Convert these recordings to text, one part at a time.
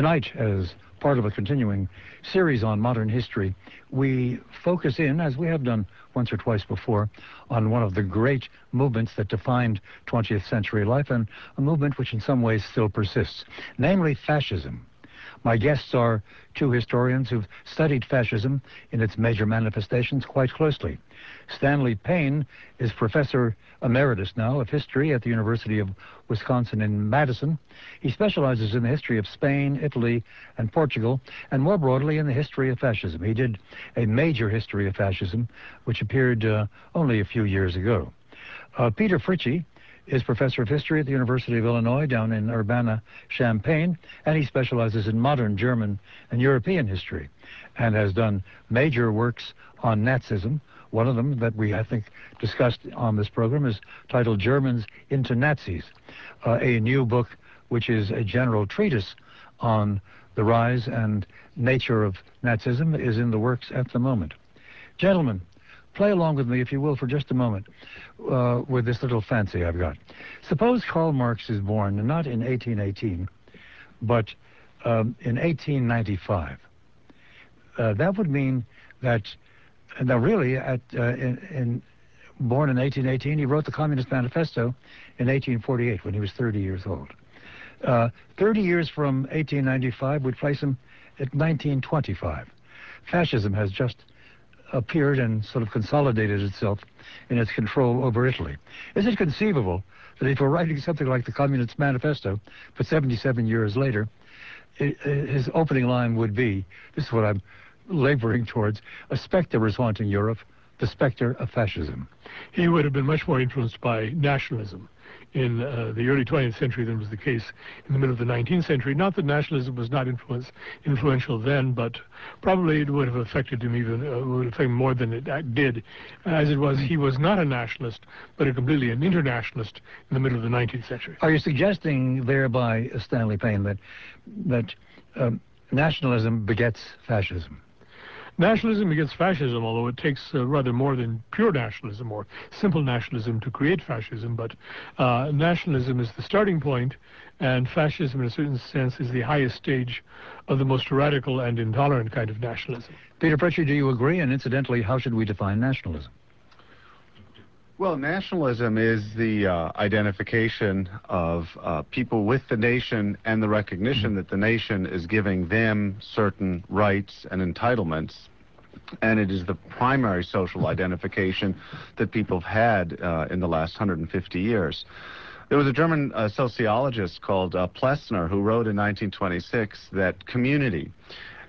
Tonight, as part of a continuing series on modern history, we focus in, as we have done once or twice before, on one of the great movements that defined 20th century life and a movement which in some ways still persists, namely fascism. My guests are two historians who've studied fascism in its major manifestations quite closely. Stanley Payne is professor emeritus now of history at the University of Wisconsin in Madison. He specializes in the history of Spain, Italy, and Portugal, and more broadly in the history of fascism. He did a major history of fascism, which appeared uh, only a few years ago. Uh, Peter Fritzsche is professor of history at the University of Illinois down in Urbana-Champaign, and he specializes in modern German and European history and has done major works on Nazism. One of them that we, I think, discussed on this program is titled Germans into Nazis, uh, a new book which is a general treatise on the rise and nature of Nazism is in the works at the moment. Gentlemen, play along with me, if you will, for just a moment uh, with this little fancy I've got. Suppose Karl Marx is born not in 1818, but um, in 1895. Uh, that would mean that, now really, at, uh, in, in, born in 1818, he wrote the Communist Manifesto in 1848 when he was 30 years old. Uh, 30 years from 1895 would place him at 1925. Fascism has just appeared and sort of consolidated itself in its control over Italy. Is it conceivable that if we're writing something like the Communist Manifesto, but 77 years later, it, his opening line would be, this is what I'm laboring towards, a specter is haunting Europe, the specter of fascism. He would have been much more influenced by nationalism in uh, the early 20th century than was the case in the middle of the 19th century. Not that nationalism was not influential then, but probably it would have affected him even uh, would affect him more than it did. As it was, he was not a nationalist, but a completely an internationalist in the middle of the 19th century. Are you suggesting thereby, Stanley Payne, that that um, nationalism begets fascism? Nationalism against fascism, although it takes uh, rather more than pure nationalism or simple nationalism to create fascism, but uh, nationalism is the starting point, and fascism, in a certain sense, is the highest stage of the most radical and intolerant kind of nationalism. Peter Fritzsche, do you agree? And incidentally, how should we define nationalism? Well, nationalism is the uh, identification of uh, people with the nation and the recognition mm-hmm. that the nation is giving them certain rights and entitlements. And it is the primary social identification that people have had uh, in the last 150 years. There was a German uh, sociologist called uh, Plessner who wrote in 1926 that community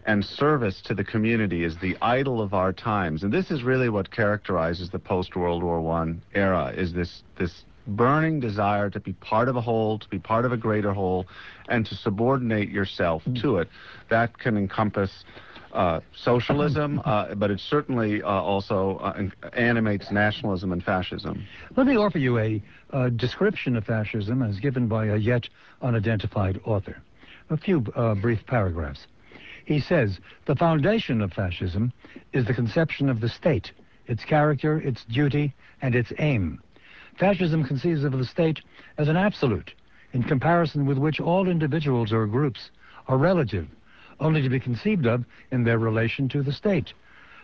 and service to the community is the idol of our times. And this is really what characterizes the post-World War I era, is this, this burning desire to be part of a whole, to be part of a greater whole, and to subordinate yourself to it. That can encompass uh, socialism, uh, but it certainly uh, also uh, animates nationalism and fascism. Let me offer you a description of fascism as given by a yet unidentified author. A few uh, brief paragraphs. He says, the foundation of fascism is the conception of the state, its character, its duty, and its aim. Fascism conceives of the state as an absolute, in comparison with which all individuals or groups are relative, only to be conceived of in their relation to the state.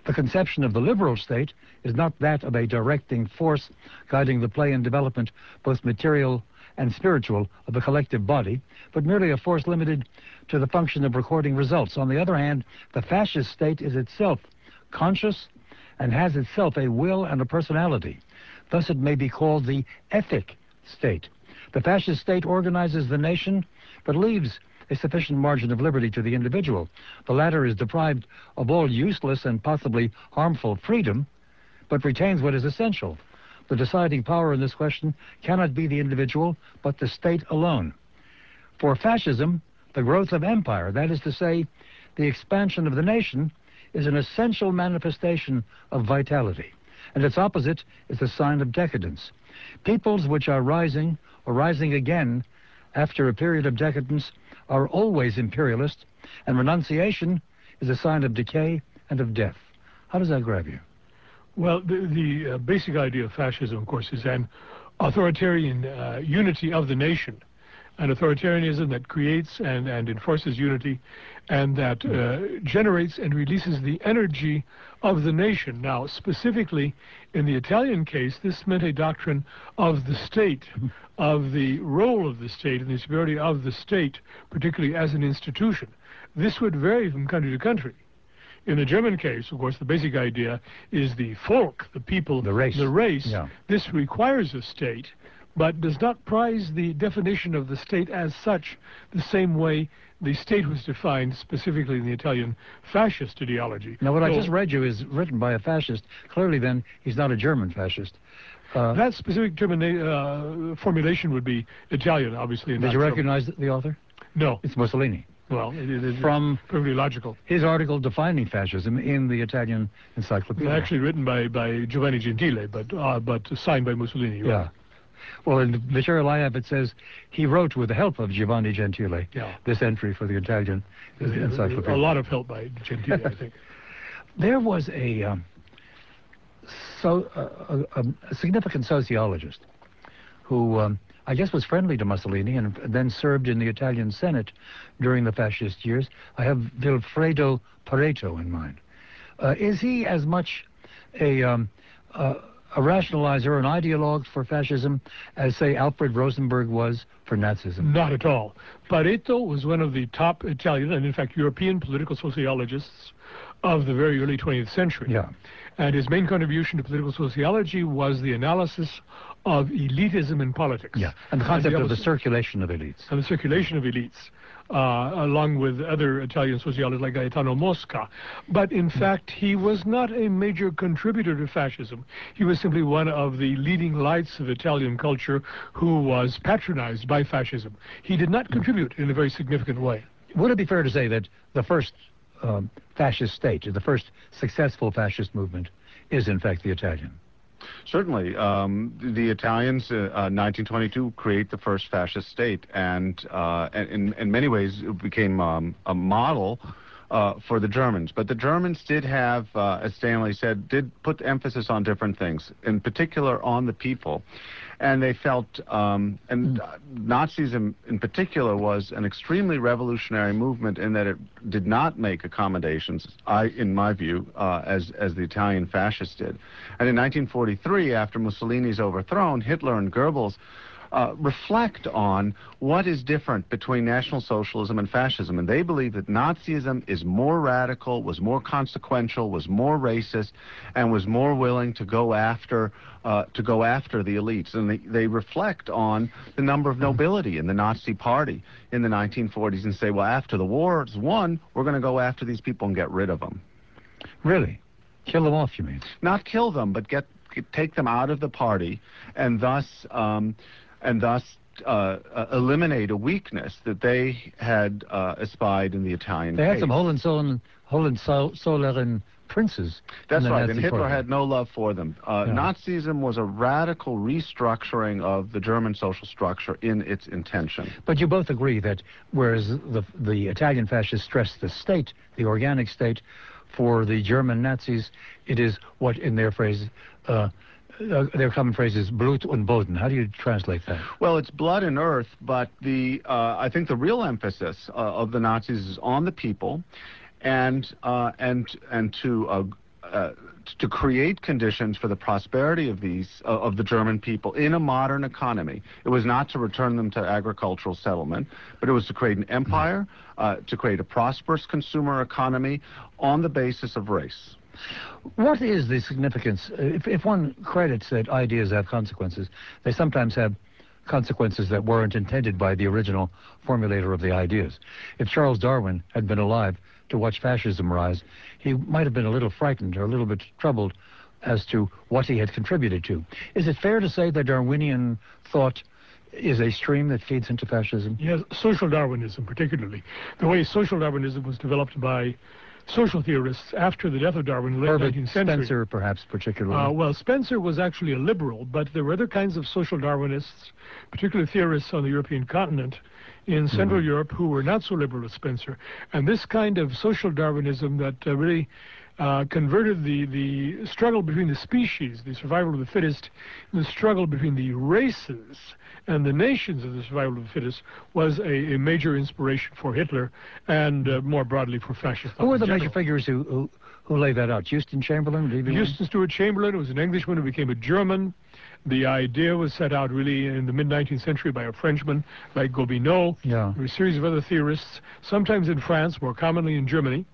The conception of the liberal state is not that of a directing force guiding the play and development, both material and spiritual, of the collective body, but merely a force limited to the function of recording results. On the other hand, the fascist state is itself conscious and has itself a will and a personality. Thus it may be called the ethic state. The fascist state organizes the nation, but leaves a sufficient margin of liberty to the individual. The latter is deprived of all useless and possibly harmful freedom, but retains what is essential. The deciding power in this question cannot be the individual, but the state alone. For fascism, the growth of empire, that is to say, the expansion of the nation, is an essential manifestation of vitality, and its opposite is a sign of decadence. Peoples which are rising or rising again after a period of decadence are always imperialist, and renunciation is a sign of decay and of death. How does that grab you? Well, the, the uh, basic idea of fascism, of course, is an authoritarian uh, unity of the nation an authoritarianism that creates and, and enforces unity and that uh, generates and releases the energy of the nation. Now, specifically in the Italian case, this meant a doctrine of the state, of the role of the state and the superiority of the state, particularly as an institution. This would vary from country to country. In the German case, of course, the basic idea is the folk, the people, the race. The race. Yeah. This requires a state, but does not prize the definition of the state as such the same way the state was defined specifically in the Italian fascist ideology. Now, what so, I just read you is written by a fascist. Clearly, then, he's not a German fascist. Uh, that specific German uh, formulation would be Italian, obviously. Did you recognize German. the author? No. It's Mussolini. Well, it, it, from perfectly logical. His article defining fascism in the Italian Encyclopedia. Actually written by, by Giovanni Gentile, but uh, but signed by Mussolini. Right? Yeah. Well, in the material I have, it says he wrote with the help of Giovanni Gentile yeah. this entry for the Italian Encyclopedia. A lot of help by Gentile, I think. There was a um, so uh, a, a, significant sociologist who um, I guess was friendly to Mussolini and then served in the Italian Senate during the fascist years. I have Vilfredo Pareto in mind. Uh, is he as much a, um, uh, a rationalizer, an ideologue for fascism, as, say, Alfred Rosenberg was for Nazism? Not at all. Pareto was one of the top Italian and, in fact, European political sociologists of the very early 20th century. Yeah. And his main contribution to political sociology was the analysis of elitism in politics. Yeah, and the concept and the of the circulation of elites. And the circulation of elites, uh, along with other Italian sociologists like Gaetano Mosca. But in mm. fact, he was not a major contributor to fascism. He was simply one of the leading lights of Italian culture who was patronized by fascism. He did not contribute in a very significant way. Would it be fair to say that the first um, fascist state, the first successful fascist movement, is in fact the Italian? Certainly. Um, the Italians, uh, uh, 1922, create the first fascist state, and uh, in, in many ways it became um, a model uh, for the Germans. But the Germans did have, uh, as Stanley said, did put emphasis on different things, in particular on the people and they felt, um, and mm. Nazism in particular was an extremely revolutionary movement in that it did not make accommodations, I, in my view, uh, as as the Italian fascists did. And in 1943, after Mussolini's overthrown, Hitler and Goebbels uh, reflect on what is different between National Socialism and fascism. And they believe that Nazism is more radical, was more consequential, was more racist, and was more willing to go after uh, to go after the elites. And they, they reflect on the number of nobility in the Nazi Party in the 1940s and say, well, after the war is won, we're going to go after these people and get rid of them. Really? Kill them off, you mean? Not kill them, but get, get take them out of the party, and thus um, and thus uh, uh, eliminate a weakness that they had uh, espied in the Italian. They had some Hohenzollern, Hohenzollern princes. That's right, Nazi and Hitler party. had no love for them. Uh, yeah. Nazism was a radical restructuring of the German social structure in its intention. But you both agree that whereas the, the Italian fascists stressed the state, the organic state, for the German Nazis, it is what, in their phrase, uh, uh, their common phrase is Blut und Boden. How do you translate that? Well, it's blood and earth, but the uh, I think the real emphasis uh, of the Nazis is on the people, and uh, and and to uh, uh, to create conditions for the prosperity of these of the German people in a modern economy. It was not to return them to agricultural settlement, but it was to create an empire, to create a prosperous consumer economy on the basis of race. What is the significance? Uh, if, if one credits that ideas have consequences, they sometimes have consequences that weren't intended by the original formulator of the ideas. If Charles Darwin had been alive to watch fascism rise, he might have been a little frightened or a little bit troubled as to what he had contributed to. Is it fair to say that Darwinian thought is a stream that feeds into fascism? Yes, social Darwinism particularly. The way social Darwinism was developed by social theorists after the death of Darwin in the late Herbert 19th century. Spencer, perhaps, particularly. Uh, well, Spencer was actually a liberal, but there were other kinds of social Darwinists, particularly theorists on the European continent, in Central mm-hmm. Europe who were not so liberal as Spencer. And this kind of social Darwinism that uh, really uh, converted the, the struggle between the species, the survival of the fittest, the struggle between the races and the nations of the survival of the fittest was a, a major inspiration for Hitler and uh, more broadly for fascism. Who were the major figures who, who, who laid that out? Houston Chamberlain? Houston Stewart Chamberlain was an Englishman who became a German. The idea was set out really in the mid 19th century by a Frenchman like Gobineau, yeah. a series of other theorists, sometimes in France, more commonly in Germany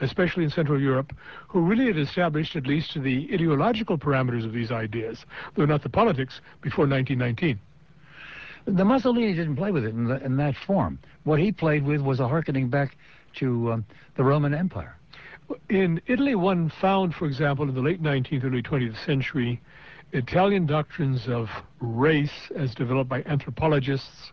especially in Central Europe, who really had established at least the ideological parameters of these ideas, though not the politics, before 1919. The Mussolini didn't play with it in, the, in that form. What he played with was a harkening back to um, the Roman Empire. In Italy, one found, for example, in the late 19th, early 20th century, Italian doctrines of race as developed by anthropologists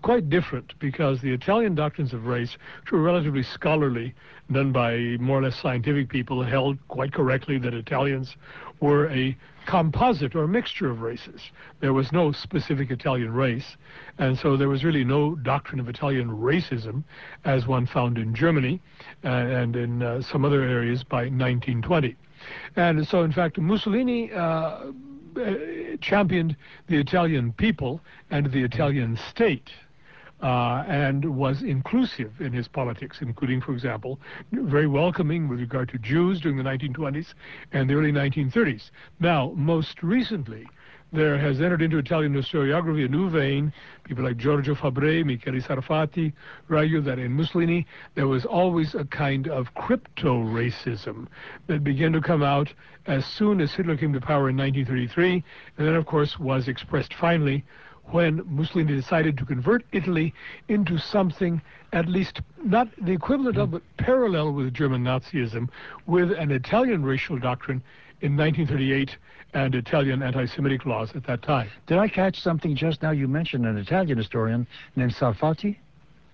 quite different because the Italian doctrines of race, which were relatively scholarly, done by more or less scientific people, held quite correctly that Italians were a composite or mixture of races. There was no specific Italian race, and so there was really no doctrine of Italian racism as one found in Germany uh, and in uh, some other areas by 1920. And so, in fact, Mussolini uh, uh championed the Italian people and the Italian state Uh, and was inclusive in his politics, including, for example, very welcoming with regard to Jews during the 1920s and the early 1930s. Now, most recently, there has entered into Italian historiography a new vein. People like Giorgio Fabre, Michele Sarfatti argue that in Mussolini there was always a kind of crypto-racism that began to come out as soon as Hitler came to power in 1933, and then, of course, was expressed finally when Mussolini decided to convert Italy into something at least not the equivalent of, but parallel with German Nazism, with an Italian racial doctrine in 1938 and Italian anti-Semitic laws at that time. Did I catch something just now? You mentioned an Italian historian named Sarfatti?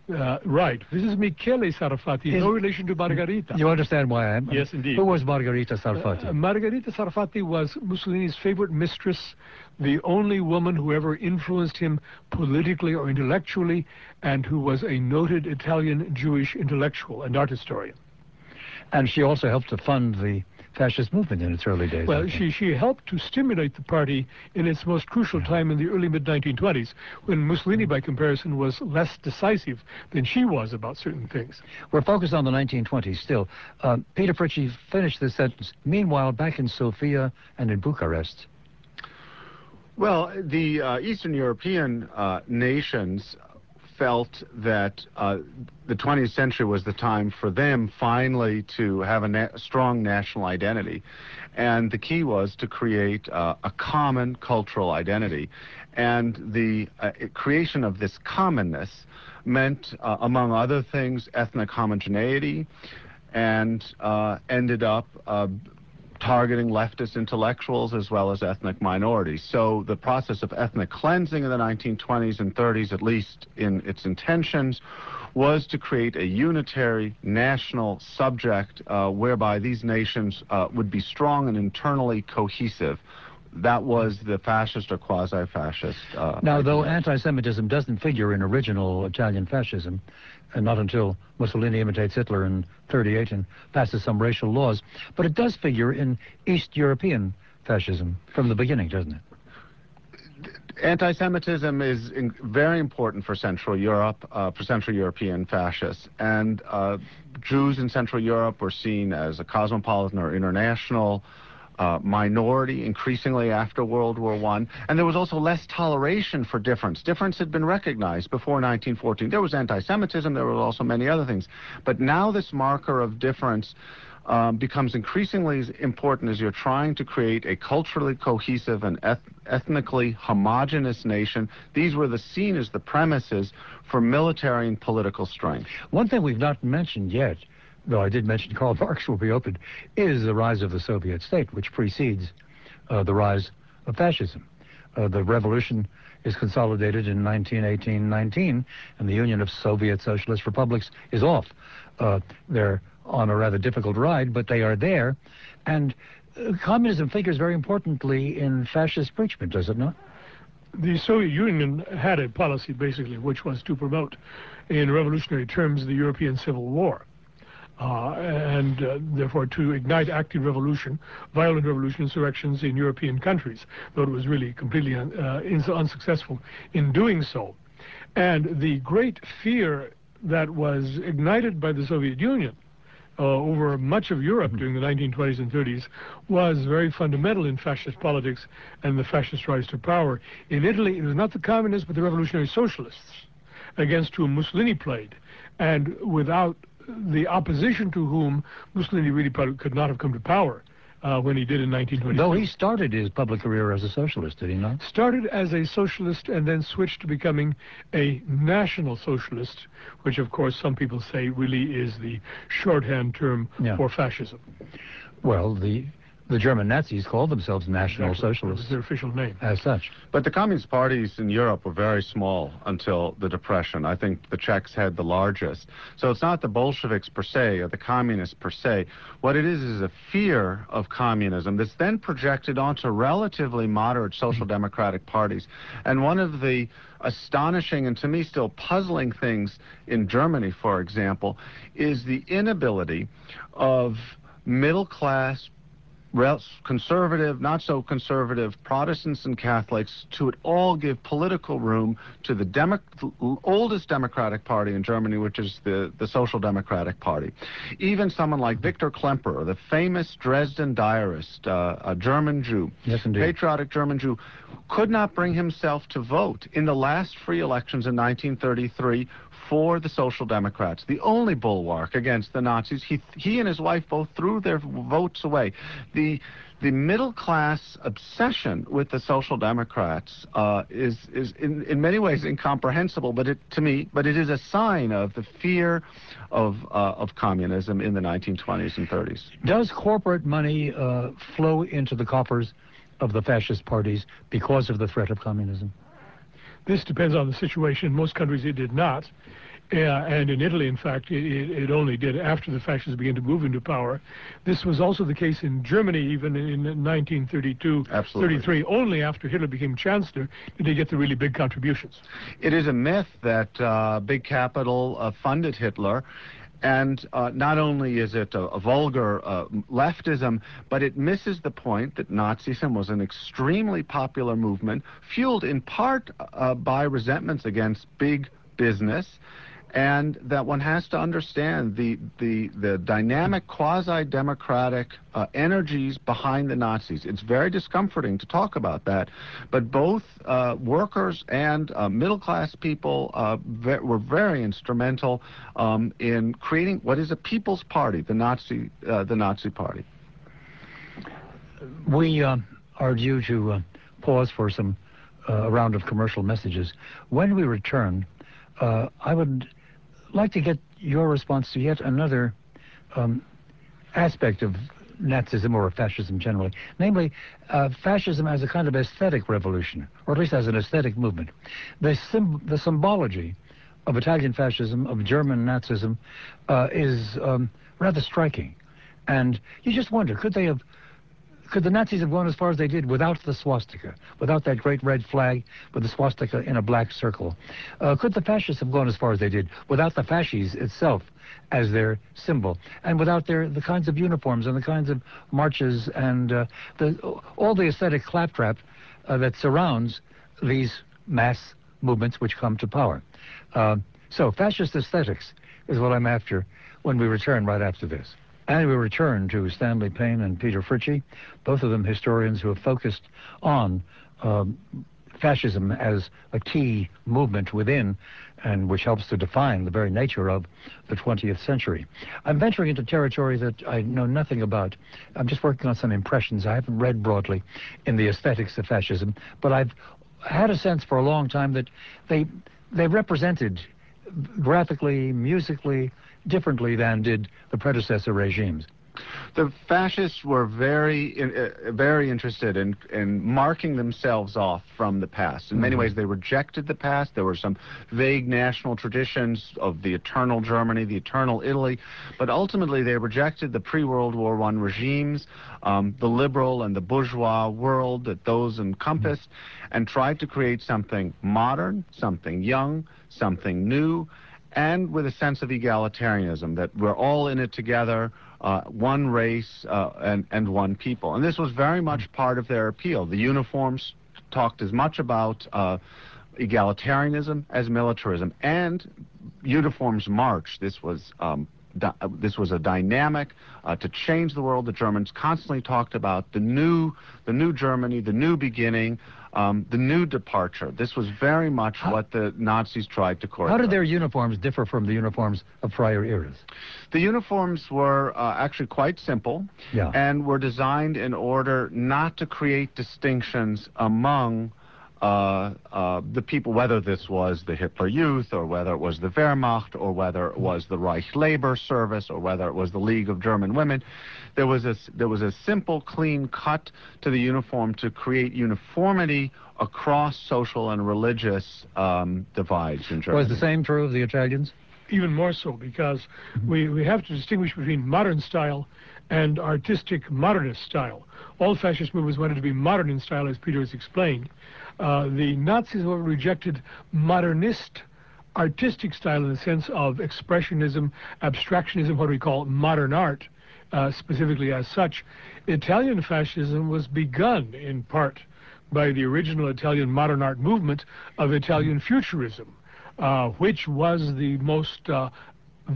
Uh, right. This is Michele Sarfatti, is, no relation to Margherita. You understand why I'm... Yes, indeed. Who was Margherita Sarfatti? Uh, Margherita Sarfatti was Mussolini's favorite mistress, the only woman who ever influenced him politically or intellectually, and who was a noted Italian Jewish intellectual and art historian. And she also helped to fund the fascist movement in its early days. Well, she, she helped to stimulate the party in its most crucial time in the early mid-1920s, when Mussolini, by comparison, was less decisive than she was about certain things. We're focused on the 1920s still. Uh, Peter Fritzsche, finish this sentence. Meanwhile, back in Sofia and in Bucharest, well, the uh, Eastern European uh, nations felt that uh, the 20th century was the time for them finally to have a na strong national identity. And the key was to create uh, a common cultural identity. And the uh, creation of this commonness meant, uh, among other things, ethnic homogeneity and uh, ended up uh, targeting leftist intellectuals as well as ethnic minorities. So the process of ethnic cleansing in the 1920s and 30s, at least in its intentions, was to create a unitary national subject uh, whereby these nations uh, would be strong and internally cohesive. That was the fascist or quasi-fascist. Uh, now, though anti-Semitism doesn't figure in original Italian fascism, and not until Mussolini imitates Hitler in 38 and passes some racial laws. But it does figure in East European fascism from the beginning, doesn't it? Anti-Semitism is in, very important for Central Europe, uh, for Central European fascists. And uh, Jews in Central Europe were seen as a cosmopolitan or international uh, minority increasingly after World War I. And there was also less toleration for difference. Difference had been recognized before 1914. There was anti-Semitism, there were also many other things. But now this marker of difference um, becomes increasingly important as you're trying to create a culturally cohesive and eth ethnically homogenous nation. These were the seen as the premises for military and political strength. One thing we've not mentioned yet though I did mention Karl Marx will be opened, is the rise of the Soviet state, which precedes uh, the rise of fascism. Uh, the revolution is consolidated in 1918-19, and the Union of Soviet Socialist Republics is off. Uh, they're on a rather difficult ride, but they are there. And uh, communism figures very importantly in fascist preachment, does it not? The Soviet Union had a policy, basically, which was to promote, in revolutionary terms, the European Civil War. Uh, and uh, therefore to ignite active revolution, violent revolution, insurrections in European countries, though it was really completely un, uh, unsuccessful in doing so. And the great fear that was ignited by the Soviet Union uh, over much of Europe during the 1920s and 30s was very fundamental in fascist politics and the fascist rise to power. In Italy, it was not the communists but the revolutionary socialists against whom Mussolini played. And without the opposition to whom Mussolini really could not have come to power uh, when he did in 1920. Though he started his public career as a socialist, did he not? Started as a socialist and then switched to becoming a national socialist, which of course some people say really is the shorthand term yeah. for fascism. Well, the the German Nazis called themselves National exactly. Socialists. their official name. As such. But the communist parties in Europe were very small until the Depression. I think the Czechs had the largest. So it's not the Bolsheviks per se or the communists per se. What it is is a fear of communism that's then projected onto relatively moderate social hmm. democratic parties. And one of the astonishing and to me still puzzling things in Germany, for example, is the inability of middle class conservative, not so conservative, Protestants and Catholics, to it all give political room to the Demo oldest Democratic Party in Germany, which is the, the Social Democratic Party. Even someone like Victor Klemperer, the famous Dresden diarist, uh, a German Jew, yes, patriotic German Jew, could not bring himself to vote in the last free elections in 1933 for the Social Democrats, the only bulwark against the Nazis. He, he and his wife both threw their votes away. The the middle class obsession with the Social Democrats uh, is is in, in many ways incomprehensible, but it to me, but it is a sign of the fear of uh, of communism in the 1920s and 30s. Does corporate money uh, flow into the coffers of the fascist parties because of the threat of communism? This depends on the situation. In most countries, it did not. Uh, and in Italy, in fact, it, it, only did after the fascists began to move into power. This was also the case in Germany, even in 1932, Absolutely. 33. Only after Hitler became chancellor did they get the really big contributions. It is a myth that uh, big capital uh, funded Hitler. And uh, not only is it a, a vulgar uh, leftism, but it misses the point that Nazism was an extremely popular movement, fueled in part uh, by resentments against big business and that one has to understand the the the dynamic quasi-democratic uh, energies behind the Nazis. It's very discomforting to talk about that, but both uh, workers and uh, middle-class people uh, ve were very instrumental um, in creating what is a people's party, the Nazi the Nazi Party. We are due to pause for some round of commercial messages. When we return. I would like to get your response to yet another um, aspect of Nazism or fascism generally, namely uh, fascism as a kind of aesthetic revolution, or at least as an aesthetic movement. The, sim- the symbology of Italian fascism, of German Nazism, uh, is um, rather striking. And you just wonder, could they have could the Nazis have gone as far as they did without the swastika, without that great red flag with the swastika in a black circle? Uh, could the fascists have gone as far as they did without the fasces itself as their symbol, and without their the kinds of uniforms and the kinds of marches and uh, the all the aesthetic claptrap uh, that surrounds these mass movements which come to power? Uh, so, fascist aesthetics is what I'm after when we return right after this. And we return to Stanley Payne and Peter Fritzsche, both of them historians who have focused on um, fascism as a key movement within and which helps to define the very nature of the 20th century. I'm venturing into territory that I know nothing about. I'm just working on some impressions. I haven't read broadly in the aesthetics of fascism, but I've had a sense for a long time that they they represented graphically, musically, differently than did the predecessor regimes. The fascists were very, uh, very interested in, in marking themselves off from the past. In many mm -hmm. ways, they rejected the past. There were some vague national traditions of the eternal Germany, the eternal Italy, but ultimately they rejected the pre-World War I regimes, um, the liberal and the bourgeois world that those encompassed, mm -hmm. and tried to create something modern, something young, something new, and with a sense of egalitarianism, that we're all in it together, uh, one race uh, and, and one people. And this was very much part of their appeal. The uniforms talked as much about uh, egalitarianism as militarism, and uniforms march. This was um, this was a dynamic uh, to change the world. The Germans constantly talked about the new, the new Germany, the new beginning, um, the new departure. This was very much how, what the Nazis tried to choreograph. How did their uniforms differ from the uniforms of prior eras? The uniforms were uh, actually quite simple yeah. and were designed in order not to create distinctions among uh, uh, the people, whether this was the Hitler Youth or whether it was the Wehrmacht or whether it was the Reich Labor Service or whether it was the League of German Women, there was a there was a simple, clean cut to the uniform to create uniformity across social and religious um, divides in Germany. Was the same true of the Italians? Even more so, because we, we have to distinguish between modern style and artistic modernist style. All fascist movements wanted to be modern in style, as Peter has explained. Uh, the Nazis, however, rejected modernist artistic style in the sense of expressionism, abstractionism, what we call modern art, uh, specifically as such. Italian fascism was begun in part by the original Italian modern art movement of Italian futurism, uh, which was the most uh,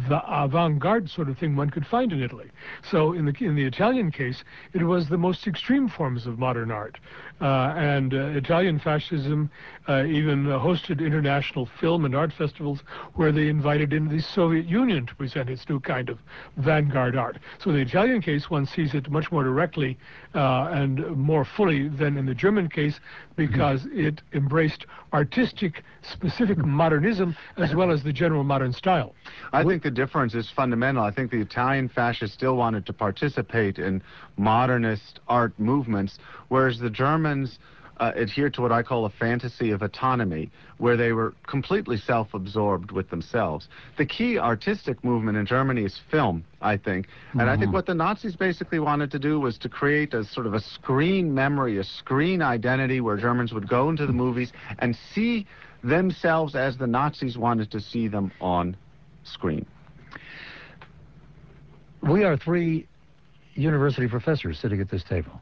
the avant-garde sort of thing one could find in Italy. So in the in the Italian case, it was the most extreme forms of modern art, uh, and uh, Italian fascism uh, even hosted international film and art festivals where they invited in the Soviet Union to present its new kind of vanguard art. So in the Italian case, one sees it much more directly and more fully than in the German case because mm-hmm. it embraced artistic, specific modernism as well as the general modern style. I think the difference is fundamental. I think the Italian fascists still wanted to participate in modernist art movements, whereas the Germans uh, adhered to what I call a fantasy of autonomy, where they were completely self-absorbed with themselves. The key artistic movement in Germany is film, I think. And mm-hmm. I think mm-hmm. what the Nazis basically wanted to do was to create a sort of a screen memory, a screen identity where Germans would go into the movies and see themselves as the Nazis wanted to see them on screen. We are three university professors sitting at this table,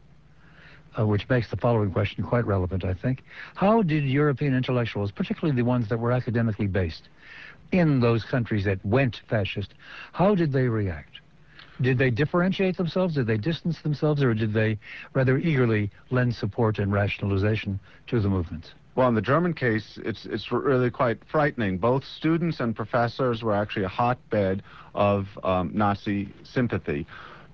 uh, which makes the following question quite relevant, I think. How did European intellectuals, particularly the ones that were academically based in those countries that went fascist, how did they react? Did they differentiate themselves? Did they distance themselves? Or did they rather eagerly lend support and rationalization to the movements? Well, in the German case, it's it's really quite frightening. Both students and professors were actually a hotbed of um, Nazi sympathy.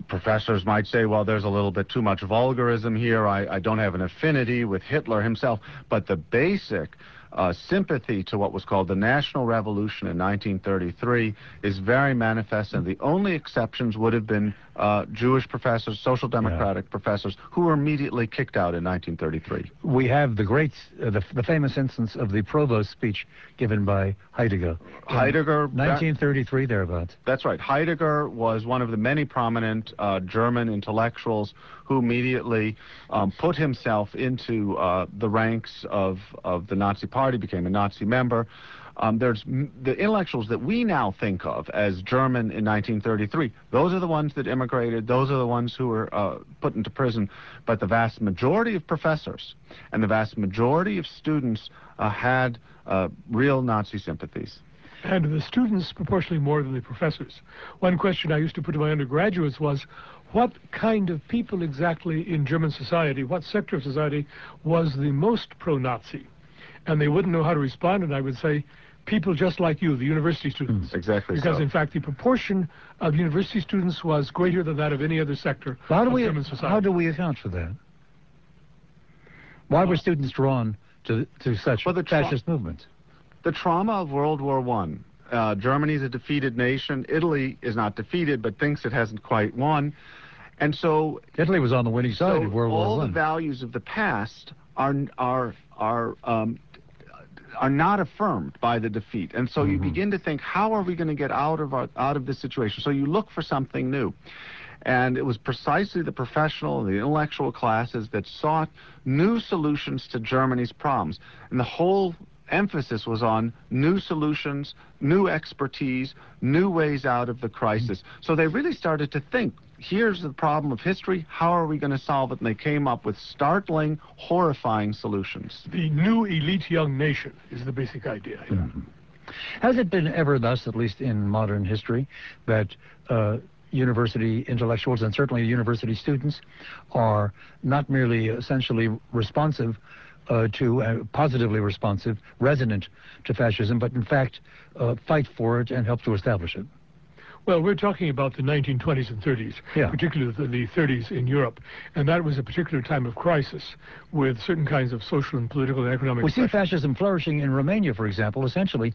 Professors might say, well, there's a little bit too much vulgarism here. I, don't have an affinity with Hitler himself. But the basic uh, sympathy to what was called the National Revolution in 1933 is very manifest, and the only exceptions would have been uh, Jewish professors, social democratic yeah. professors, who were immediately kicked out in 1933. We have the great, uh, the, the famous instance of the provost speech given by Heidegger. Heidegger. 1933, thereabouts. That's right. Heidegger was one of the many prominent uh, German intellectuals who immediately um, put himself into uh, the ranks of, of the Nazi Party, became a Nazi member. Um, there's the intellectuals that we now think of as German in 1933. Those are the ones that immigrated. Those are the ones who were uh, put into prison. But the vast majority of professors and the vast majority of students uh, had uh, real Nazi sympathies. And the students proportionally more than the professors. One question I used to put to my undergraduates was, what kind of people exactly in German society, what sector of society was the most pro-Nazi? And they wouldn't know how to respond, and I would say, people just like you, the university students. Mm, exactly Because so. in fact the proportion of university students was greater than that of any other sector how do we, German society. How do we account for that? Why were students drawn to, to such well, the fascist movements? The trauma of World War One. Uh, Germany is a defeated nation. Italy is not defeated, but thinks it hasn't quite won. And so Italy was on the winning side so of World War. All the values of the past are are are um, are not affirmed by the defeat. And so mm-hmm. you begin to think, how are we going to get out of our, out of this situation? So you look for something new. And it was precisely the professional and the intellectual classes that sought new solutions to Germany's problems. And the whole emphasis was on new solutions, new expertise, new ways out of the crisis. So they really started to think, here's the problem of history, how are we going to solve it? And they came up with startling, horrifying solutions. The new elite young nation is the basic idea. Yeah. Mm-hmm. Has it been ever thus, at least in modern history, that uh, university intellectuals and certainly university students are not merely essentially responsive uh, to uh, positively responsive, resonant to fascism, but in fact uh, fight for it and help to establish it. Well, we're talking about the 1920s and 30s, yeah. particularly the, the 30s in Europe, and that was a particular time of crisis with certain kinds of social and political and economic. We see fascism flourishing in Romania, for example, essentially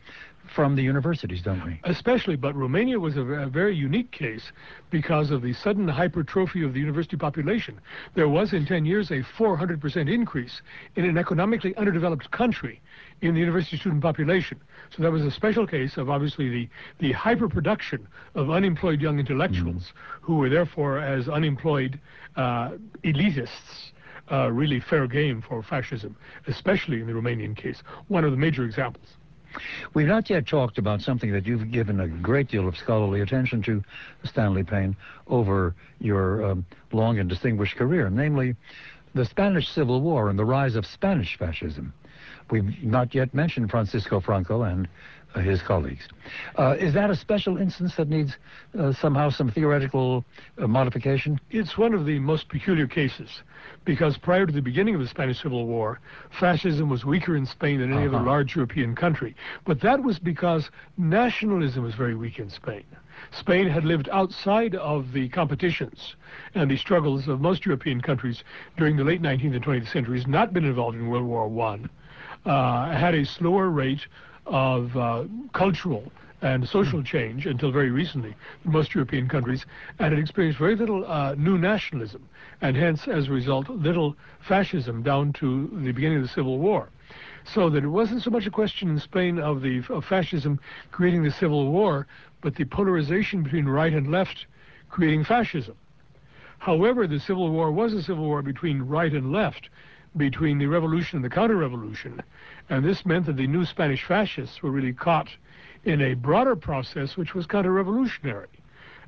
from the universities, don't we? Especially, but Romania was a, a, very unique case because of the sudden hypertrophy of the university population. There was in 10 years a 400% increase in an economically underdeveloped country in the university student population. So that was a special case of obviously the, the hyperproduction of unemployed young intellectuals mm. who were therefore as unemployed uh, elitists uh, really fair game for fascism, especially in the Romanian case, one of the major examples. We've not yet talked about something that you've given a great deal of scholarly attention to, Stanley Payne, over your um, long and distinguished career, namely the Spanish Civil War and the rise of Spanish fascism. We've not yet mentioned Francisco Franco and uh, his colleagues. Uh, is that a special instance that needs uh, somehow some theoretical uh, modification? It's one of the most peculiar cases because prior to the beginning of the Spanish Civil War, fascism was weaker in Spain than any uh-huh. other large European country. But that was because nationalism was very weak in Spain. Spain had lived outside of the competitions and the struggles of most European countries during the late 19th and 20th centuries, not been involved in World War I, had a slower rate of uh, cultural and social change until very recently in most European countries, and it experienced very little uh, new nationalism, and hence, as a result, little fascism down to the beginning of the Civil War. So that it wasn't so much a question in Spain of the of fascism creating the Civil War, but the polarization between right and left creating fascism. However, the Civil War was a civil war between right and left, between the revolution and the counter-revolution, and this meant that the new Spanish fascists were really caught in a broader process which was counter-revolutionary.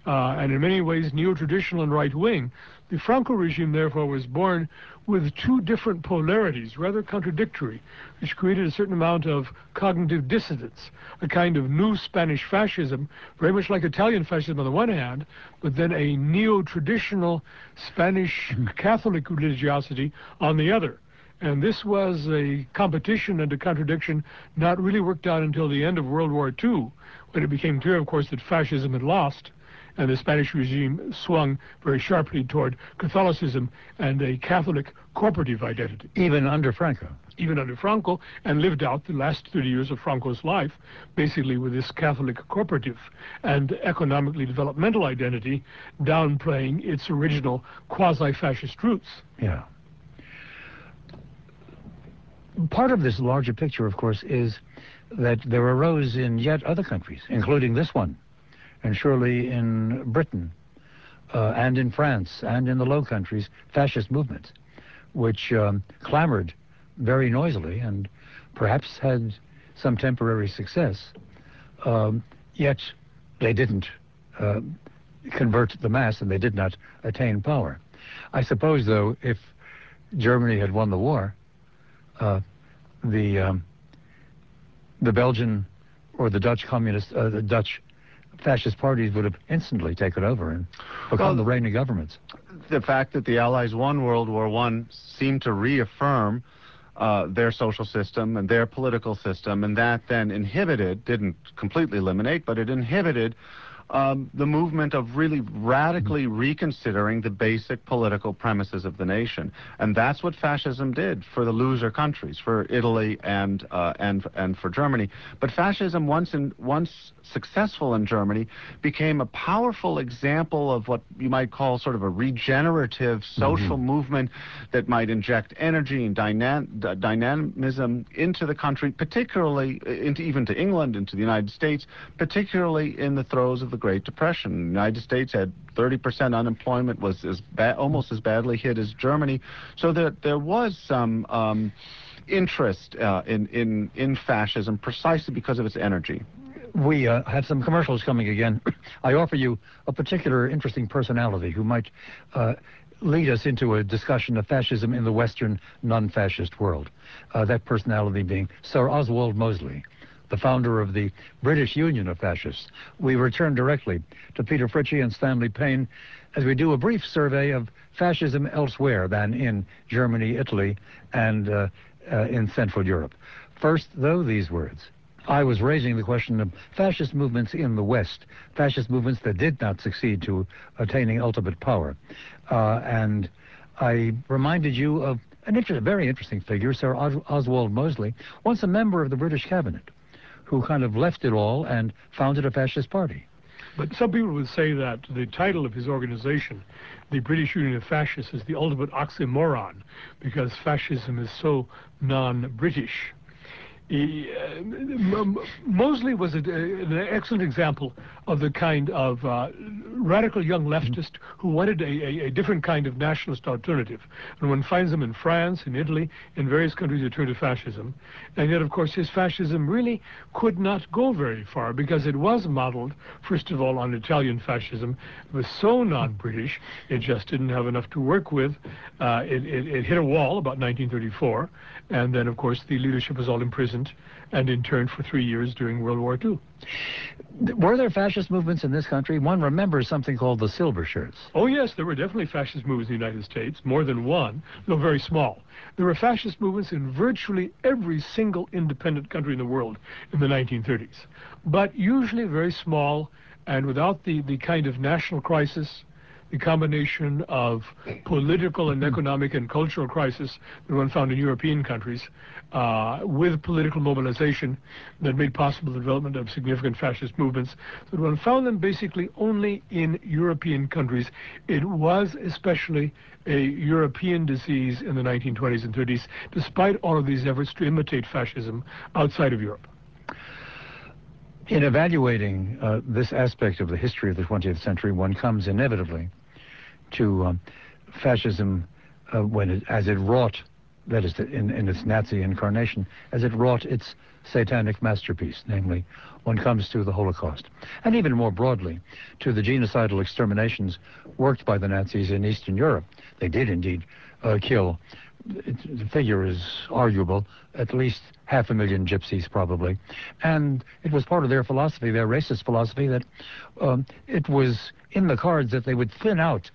Uh, and in many ways neo-traditional and right-wing. The Franco regime, therefore, was born with two different polarities, rather contradictory, which created a certain amount of cognitive dissonance, a kind of new Spanish fascism, very much like Italian fascism on the one hand, but then a neo-traditional Spanish hmm. Catholic religiosity on the other. And this was a competition and a contradiction not really worked out until the end of World War II, when it became clear, of course, that fascism had lost and the Spanish regime swung very sharply toward Catholicism and a Catholic corporative identity. Even under Franco? Even under Franco, and lived out the last 30 years of Franco's life basically with this Catholic corporative and economically developmental identity downplaying its original quasi-fascist roots. Yeah part of this larger picture, of course, is that there arose in yet other countries, including this one, and surely in Britain, uh, and in France, and in the Low Countries, fascist movements, which um, clamored very noisily and perhaps had some temporary success, um, yet they didn't uh, convert the mass and they did not attain power. I suppose, though, if Germany had won the war, uh, the um, the Belgian or the Dutch communist, uh, the Dutch fascist parties would have instantly taken over and become well, the reigning governments. The fact that the Allies won World War One seemed to reaffirm uh, their social system and their political system, and that then inhibited, didn't completely eliminate, but it inhibited um, the movement of really radically mm-hmm. reconsidering the basic political premises of the nation. And that's what fascism did for the loser countries, for Italy and, uh, and, and for Germany. But fascism, once, in, once successful in Germany, became a powerful example of what you might call sort of a regenerative social mm-hmm. movement that might inject energy and dyna- dynamism into the country, particularly uh, into even to England, into the United States, particularly in the throes of the Great Depression. The United States had 30% unemployment, was as ba- almost as badly hit as Germany. So that there was some um, interest uh, in, in, in fascism precisely because of its energy. We uh, have some commercials coming again. I offer you a particular interesting personality who might uh, lead us into a discussion of fascism in the Western non-fascist world. Uh, that personality being Sir Oswald Mosley, the founder of the British Union of Fascists. We return directly to Peter Fritzsche and Stanley Payne as we do a brief survey of fascism elsewhere than in Germany, Italy, and uh, uh, in Central Europe. First, though, these words. I was raising the question of fascist movements in the West, fascist movements that did not succeed to attaining ultimate power. Uh, and I reminded you of an inter- very interesting figure, Sir Os- Oswald Mosley, once a member of the British cabinet, who kind of left it all and founded a fascist party. But some people would say that the title of his organization, the British Union of Fascists, is the ultimate oxymoron because fascism is so non-British. Uh, Mosley was a, an excellent example of the kind of uh, radical young leftist who wanted a, a, a, different kind of nationalist alternative. And one finds them in France, in Italy, in various countries who turn to fascism. And yet, of course, his fascism really could not go very far because it was modeled, first of all, on Italian fascism. It was so non-British, it just didn't have enough to work with. Uh, it, it, it hit a wall about 1934. And then, of course, the leadership was all imprisoned and interned for three years during World War II. Were there fascist movements in this country? One remembers something called the Silver Shirts. Oh, yes, there were definitely fascist movements in the United States, more than one, though very small. There were fascist movements in virtually every single independent country in the world in the 1930s, but usually very small and without the, the kind of national crisis the combination of political and economic and cultural crisis that one found in European countries uh, with political mobilization that made possible the development of significant fascist movements. That one found them basically only in European countries. It was especially a European disease in the 1920s and 30s, despite all of these efforts to imitate fascism outside of Europe. In evaluating uh, this aspect of the history of the 20th century, one comes inevitably to um, fascism uh, when it, as it wrought, that is, in, in its Nazi incarnation, as it wrought its satanic masterpiece, namely, one comes to the Holocaust. And even more broadly, to the genocidal exterminations worked by the Nazis in Eastern Europe. They did indeed uh, kill, it, the figure is arguable, at least half a million gypsies probably. And it was part of their philosophy, their racist philosophy, that um, it was in the cards that they would thin out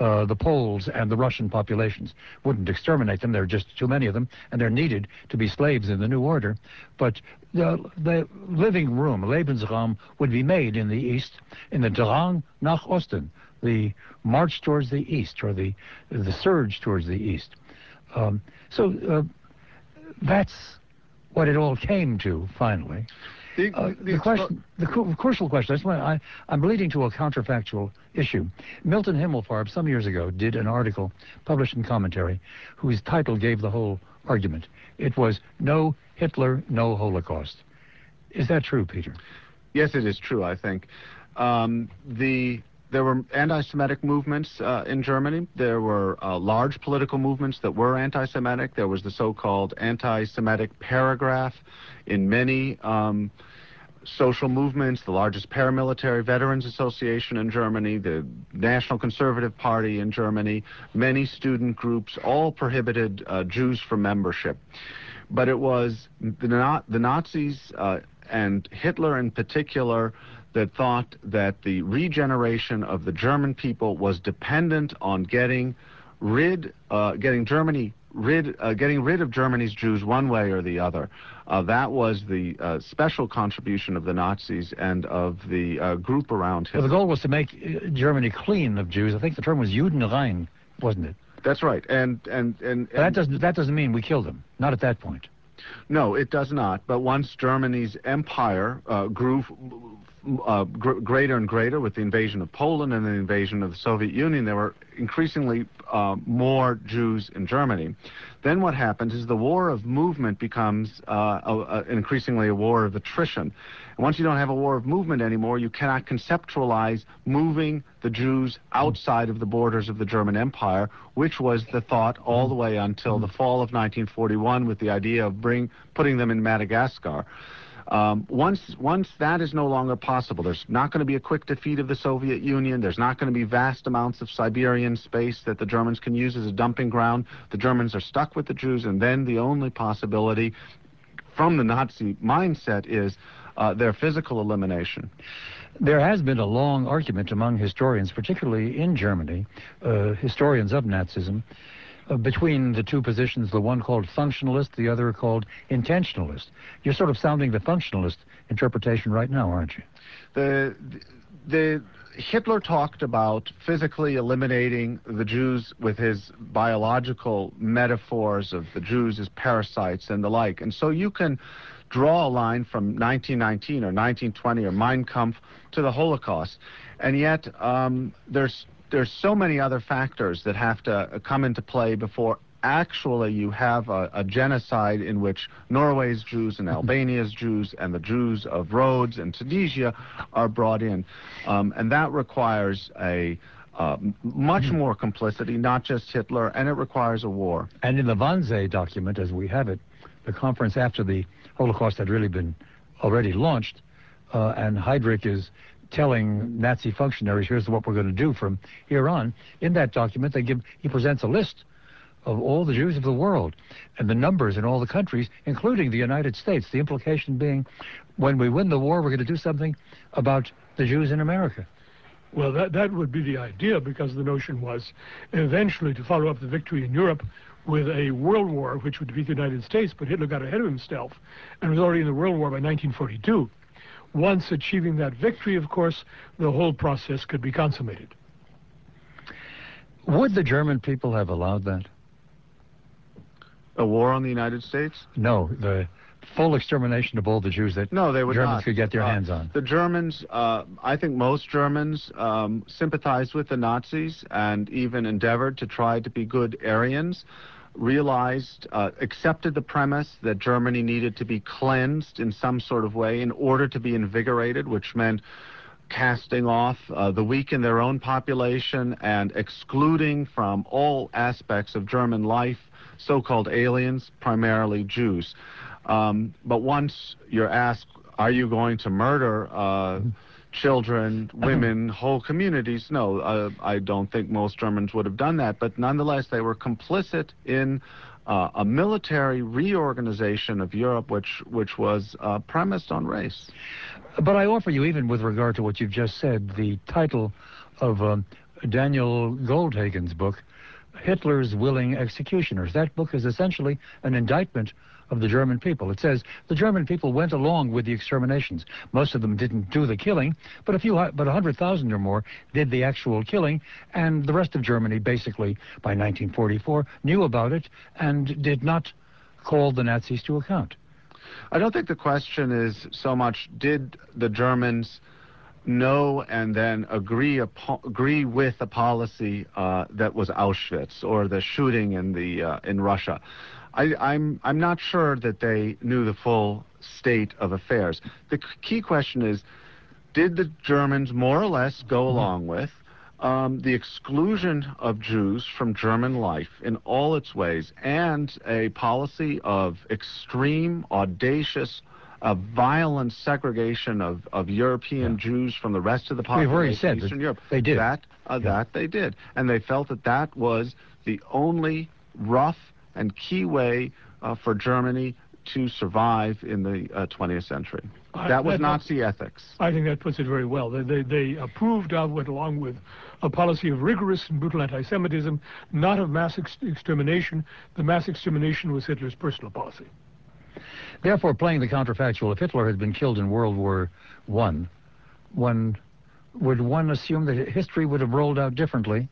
uh, the Poles and the Russian populations. Wouldn't exterminate them, there are just too many of them, and they're needed to be slaves in the new order. But the, the living room, Lebensraum, would be made in the east, in the Drang nach Osten, the march towards the east, or the, the surge towards the east. Um, so uh, that's what it all came to, finally. The, uh, the, the question, the cu crucial question, why I, I'm leading to a counterfactual issue. Milton Himmelfarb, some years ago, did an article published in Commentary whose title gave the whole argument. It was No Hitler, No Holocaust. Is that true, Peter? Yes, it is true, I think. Um, the there were anti-Semitic movements uh, in Germany. There were uh, large political movements that were anti-Semitic. There was the so-called anti-Semitic paragraph in many um, social movements, the largest paramilitary veterans association in Germany, the National Conservative Party in Germany, many student groups, all prohibited uh, Jews from membership. But it was the, the Nazis uh, and Hitler in particular that thought that the regeneration of the German people was dependent on getting rid, uh, getting Germany rid, uh, getting rid of Germany's Jews one way or the other. Uh, that was the uh, special contribution of the Nazis and of the uh, group around Hitler. Well, the goal was to make uh, Germany clean of Jews. I think the term was Judenrein, wasn't it? That's right. And and and, and that doesn't that doesn't mean we killed them. Not at that point. No, it does not. But once Germany's empire uh, grew uh, gr- greater and greater with the invasion of Poland and the invasion of the Soviet Union. There were increasingly uh, more Jews in Germany. Then what happens is the war of movement becomes uh, a, a, increasingly a war of attrition. And once you don't have a war of movement anymore, you cannot conceptualize moving the Jews outside of the borders of the German Empire, which was the thought all the way until the fall of 1941 with the idea of bring, putting them in Madagascar. Um, once, once that is no longer possible, there's not going to be a quick defeat of the Soviet Union. There's not going to be vast amounts of Siberian space that the Germans can use as a dumping ground. The Germans are stuck with the Jews, and then the only possibility from the Nazi mindset is uh, their physical elimination. There has been a long argument among historians, particularly in Germany, uh, historians of Nazism, uh, between the two positions, the one called functionalist, the other called intentionalist. You're sort of sounding the functionalist interpretation right now, aren't you? The, the Hitler talked about physically eliminating the Jews with his biological metaphors of the Jews as parasites and the like. And so you can draw a line from 1919 or 1920 or Mein Kampf to the Holocaust. And yet um, there's there's so many other factors that have to come into play before actually you have a, a, genocide in which Norway's Jews and Albania's Jews and the Jews of Rhodes and Tunisia are brought in. Um, and that requires a uh, much more complicity, not just Hitler, and it requires a war. And in the Wannsee document, as we have it, the conference after the Holocaust had really been already launched, uh, and Heydrich is telling Nazi functionaries, here's what we're going to do from here on. In that document, they give he presents a list of all the Jews of the world and the numbers in all the countries, including the United States. The implication being, when we win the war, we're going to do something about the Jews in America. Well, that, that would be the idea because the notion was eventually to follow up the victory in Europe with a world war which would defeat the United States, but Hitler got ahead of himself and was already in the world war by 1942 once achieving that victory, of course, the whole process could be consummated. Would the German people have allowed that? A war on the United States? No, the full extermination of all the Jews that no, they would Germans not. could get their uh, hands on. The Germans, uh, I think most Germans um, sympathized with the Nazis and even endeavored to try to be good Aryans realized, uh, accepted the premise that Germany needed to be cleansed in some sort of way in order to be invigorated, which meant casting off uh, the weak in their own population and excluding from all aspects of German life so-called aliens, primarily Jews. Um, but once you're asked, are you going to murder uh, children, women, whole communities. No, uh, I don't think most Germans would have done that, but nonetheless, they were complicit in uh, a military reorganization of Europe, which which was uh, premised on race. But I offer you, even with regard to what you've just said, the title of um, Daniel Goldhagen's book, Hitler's Willing Executioners. That book is essentially an indictment of the German people. It says the German people went along with the exterminations. Most of them didn't do the killing, but a few, but a hundred thousand or more did the actual killing, and the rest of Germany, basically by 1944, knew about it and did not call the Nazis to account. I don't think the question is so much did the Germans know and then agree agree with a policy uh, that was Auschwitz or the shooting in the uh, in Russia. I, I'm, I'm not sure that they knew the full state of affairs. The key question is, did the Germans more or less go mm-hmm. along with um, the exclusion of Jews from German life in all its ways and a policy of extreme, audacious, uh, violent segregation of, of European yeah. Jews from the rest of the population We've already said Eastern Europe. They did. That, uh, yeah. that they did. And they felt that that was the only rough and key way uh, for Germany to survive in the uh, 20th century. I, that was that, Nazi ethics. I think that puts it very well. They, they, they, approved of, went along with a policy of rigorous and brutal anti-Semitism, not of mass ex extermination. The mass extermination was Hitler's personal policy. Therefore, playing the counterfactual, if Hitler had been killed in World War One, one would one assume that history would have rolled out differently,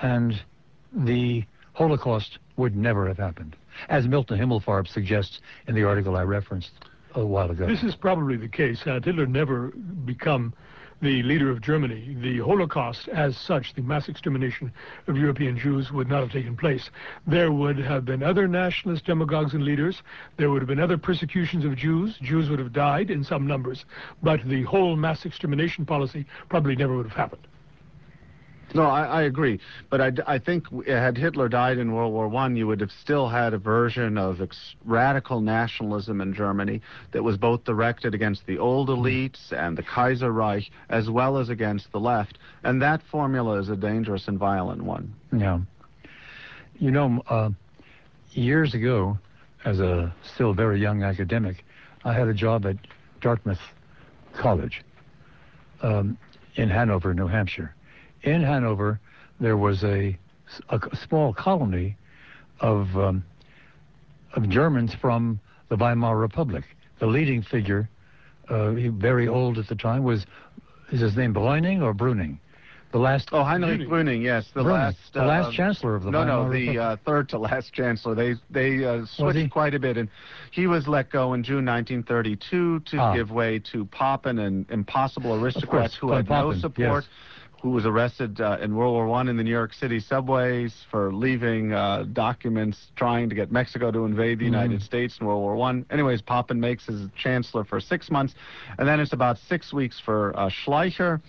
and the Holocaust would never have happened, as Milton Himmelfarb suggests in the article I referenced. a while ago. This is probably the case. Uh, Hitler never become the leader of Germany, the Holocaust as such, the mass extermination of European Jews would not have taken place. There would have been other nationalist demagogues and leaders. There would have been other persecutions of Jews. Jews would have died in some numbers. But the whole mass extermination policy probably never would have happened. No, I, I agree. But I, I think had Hitler died in World War One, you would have still had a version of ex- radical nationalism in Germany that was both directed against the old hmm. elites and the Kaiserreich, as well as against the left. And that formula is a dangerous and violent one. Yeah. You know, uh, years ago, as a still very young academic, I had a job at Dartmouth College um, in Hanover, New Hampshire in Hanover, there was a, a small colony of, um, of Germans from the Weimar Republic. The leading figure, uh, very old at the time, was is his name Brüning or Bruning? The last oh Heinrich Brüning, yes, the Brüning, last the last uh, chancellor of the no Weimar no the uh, third to last chancellor. They they uh, switched quite a bit, and he was let go in June 1932 to ah. give way to Papen and impossible aristocrats who had no support. Yes who was arrested uh, in World War One in the New York City subways for leaving uh, documents trying to get Mexico to invade the mm. United States in World War One. Anyways, Papen makes his chancellor for six months, and then it's about six weeks for uh, Schleicher.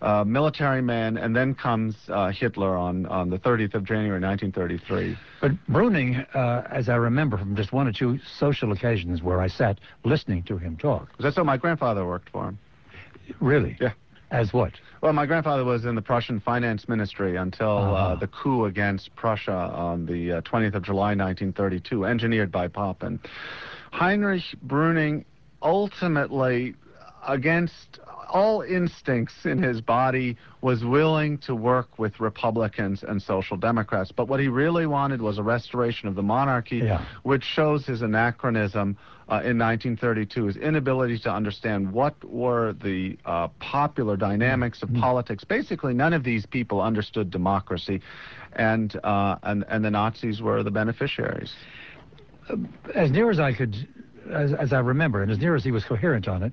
Uh, military man, and then comes uh, Hitler on, on the 30th of January 1933. But Brüning, uh, as I remember from just one or two social occasions where I sat listening to him talk. That's how my grandfather worked for him. Really? Yeah. As what? Well, my grandfather was in the Prussian finance ministry until uh, uh-huh. uh, the coup against Prussia on the uh, 20th of July 1932, engineered by Papen. Heinrich Brüning ultimately, against all instincts in his body was willing to work with Republicans and Social Democrats. But what he really wanted was a restoration of the monarchy, yeah. which shows his anachronism uh, in 1932, his inability to understand what were the uh, popular dynamics of mm-hmm. politics. Basically, none of these people understood democracy, and, uh, and, and the Nazis were the beneficiaries. As near as I could, as, as I remember, and as near as he was coherent on it,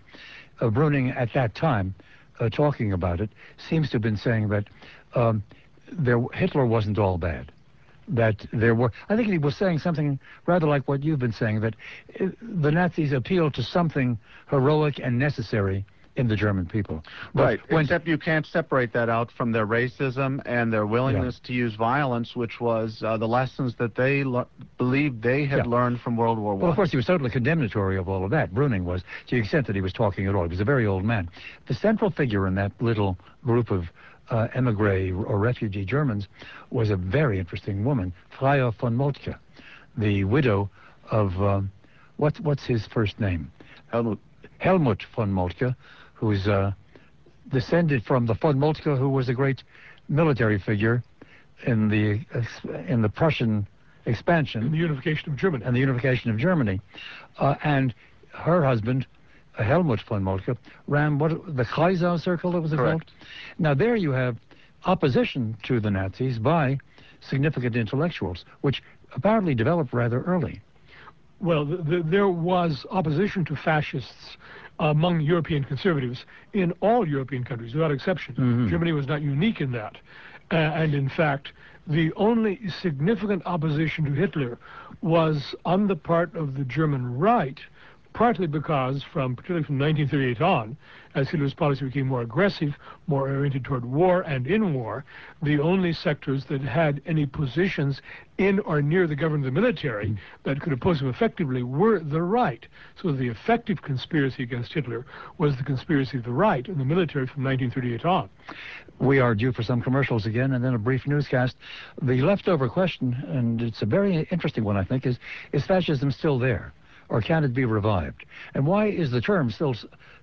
uh, Brüning at that time, uh, talking about it, seems to have been saying that um, there, Hitler wasn't all bad. That there were, I think he was saying something rather like what you've been saying, that uh, the Nazis appealed to something heroic and necessary in the German people. But right, when, except you can't separate that out from their racism and their willingness yeah. to use violence, which was uh, the lessons that they believed they had yeah. learned from World War I. Well, of course, he was totally condemnatory of all of that. Brüning was, to the extent that he was talking at all. He was a very old man. The central figure in that little group of uh, emigre or refugee Germans was a very interesting woman, Freya von Moltke, the widow of, uh, what's, what's his first name? Helmut. Helmut von Moltke, who's uh, descended from the von Moltke, who was a great military figure in the in the Prussian expansion, and the unification of Germany, and the unification of Germany, uh, and her husband. Helmut von Moltke ran what the Kreisau Circle, it was Correct. called. Now there you have opposition to the Nazis by significant intellectuals, which apparently developed rather early. Well, the, the, there was opposition to fascists among European conservatives in all European countries, without exception. Mm-hmm. Germany was not unique in that. Uh, and in fact, the only significant opposition to Hitler was on the part of the German right, partly because, from particularly from 1938 on, as Hitler's policy became more aggressive, more oriented toward war and in war, the only sectors that had any positions in or near the government of the military that could oppose him effectively were the right. So the effective conspiracy against Hitler was the conspiracy of the right and the military from 1938 on. We are due for some commercials again and then a brief newscast. The leftover question, and it's a very interesting one, I think, is is fascism still there? Or can it be revived? And why is the term still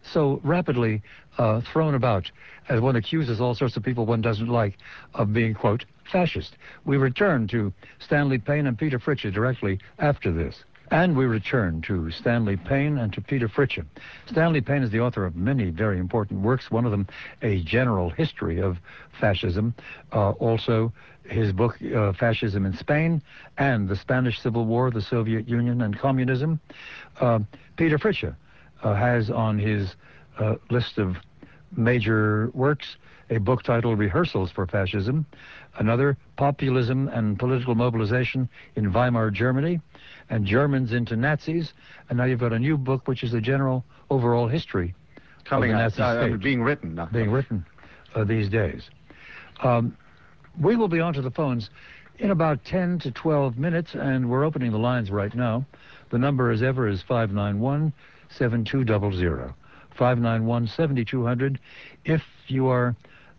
so rapidly uh, thrown about as one accuses all sorts of people one doesn't like of being, quote, fascist? We return to Stanley Payne and Peter Fritzsche directly after this. And we return to Stanley Payne and to Peter Fritzsche. Stanley Payne is the author of many very important works, one of them a general history of fascism, uh, also his book uh, Fascism in Spain and the Spanish Civil War, the Soviet Union and Communism. Uh, Peter Fritzsche uh, has on his uh, list of major works a book titled Rehearsals for Fascism, another Populism and Political Mobilization in Weimar Germany, and Germans into Nazis, and now you've got a new book which is a general overall history Coming the out, Nazi uh, being written. being written uh, these days. Um, we will be onto the phones in about 10 to 12 minutes, and we're opening the lines right now. The number, as ever, is 591 7200. 591 7200. If you are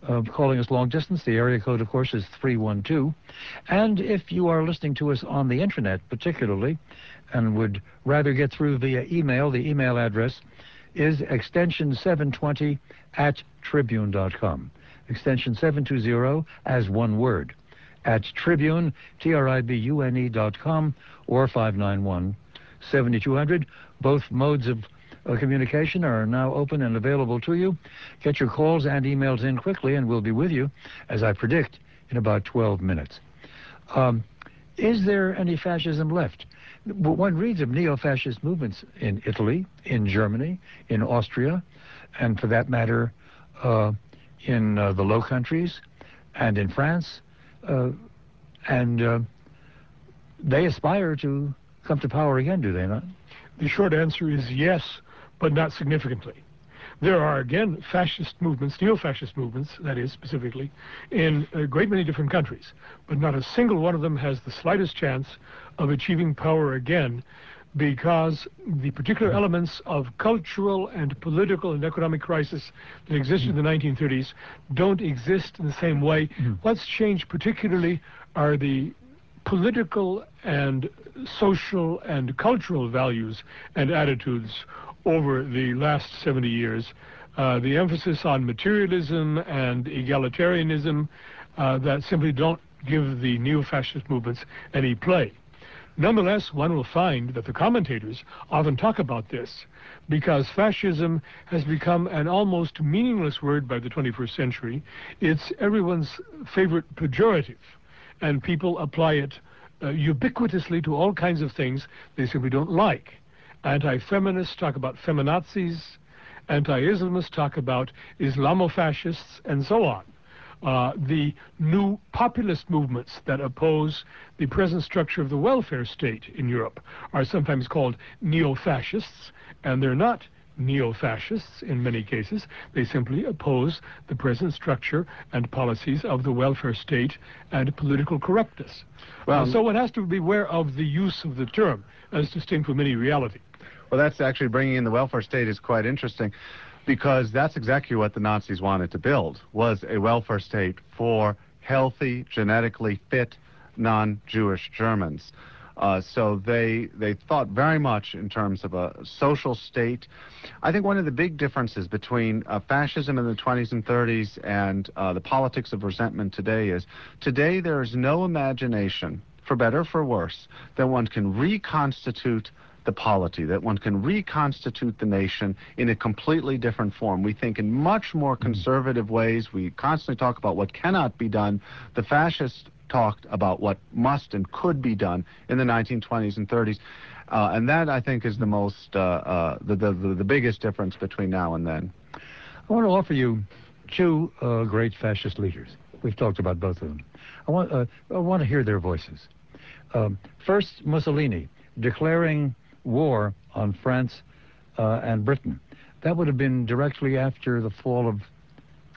uh, calling us long distance, the area code, of course, is 312. And if you are listening to us on the internet, particularly, and would rather get through via email, the email address is extension 720 at tribune.com. Extension 720 as one word at tribune, T-R-I-B-U-N-E dot com or 591 7200. Both modes of uh, communication are now open and available to you. Get your calls and emails in quickly and we'll be with you, as I predict, in about 12 minutes. Um, is there any fascism left? One reads of neo-fascist movements in Italy, in Germany, in Austria, and for that matter, uh, in uh, the Low Countries and in France, uh, and uh, they aspire to come to power again, do they not? The short answer is yes, but not significantly. There are, again, fascist movements, neo-fascist movements, that is, specifically, in a great many different countries, but not a single one of them has the slightest chance of achieving power again because the particular elements of cultural and political and economic crisis that existed in the 1930s don't exist in the same way. What's changed particularly are the political and social and cultural values and attitudes over the last 70 years. Uh, the emphasis on materialism and egalitarianism uh, that simply don't give the neo-fascist movements any play. Nonetheless, one will find that the commentators often talk about this because fascism has become an almost meaningless word by the 21st century. It's everyone's favorite pejorative, and people apply it uh, ubiquitously to all kinds of things they simply don't like. Anti-feminists talk about feminazis, anti-Islamists talk about Islamofascists, and so on. Uh, the new populist movements that oppose the present structure of the welfare state in Europe are sometimes called neo-fascists, and they're not neo-fascists in many cases. They simply oppose the present structure and policies of the welfare state and political correctness. Well- Uh, so one has to beware of the use of the term as distinct from any reality. Well, that's actually bringing in the welfare state is quite interesting because that's exactly what the Nazis wanted to build was a welfare state for healthy, genetically fit, non-Jewish Germans. Uh, so they they thought very much in terms of a social state. I think one of the big differences between uh, fascism in the 20s and 30s and uh, the politics of resentment today is today there is no imagination, for better or for worse, that one can reconstitute the polity, that one can reconstitute the nation in a completely different form. We think in much more conservative ways. We constantly talk about what cannot be done. The fascists talked about what must and could be done in the 1920s and 30s. Uh, and that, I think, is the most, uh, uh, the, the, the, the biggest difference between now and then. I want to offer you two uh, great fascist leaders. We've talked about both of them. I want, uh, I want to hear their voices. Um, first, Mussolini declaring war on France uh, and Britain. That would have been directly after the fall of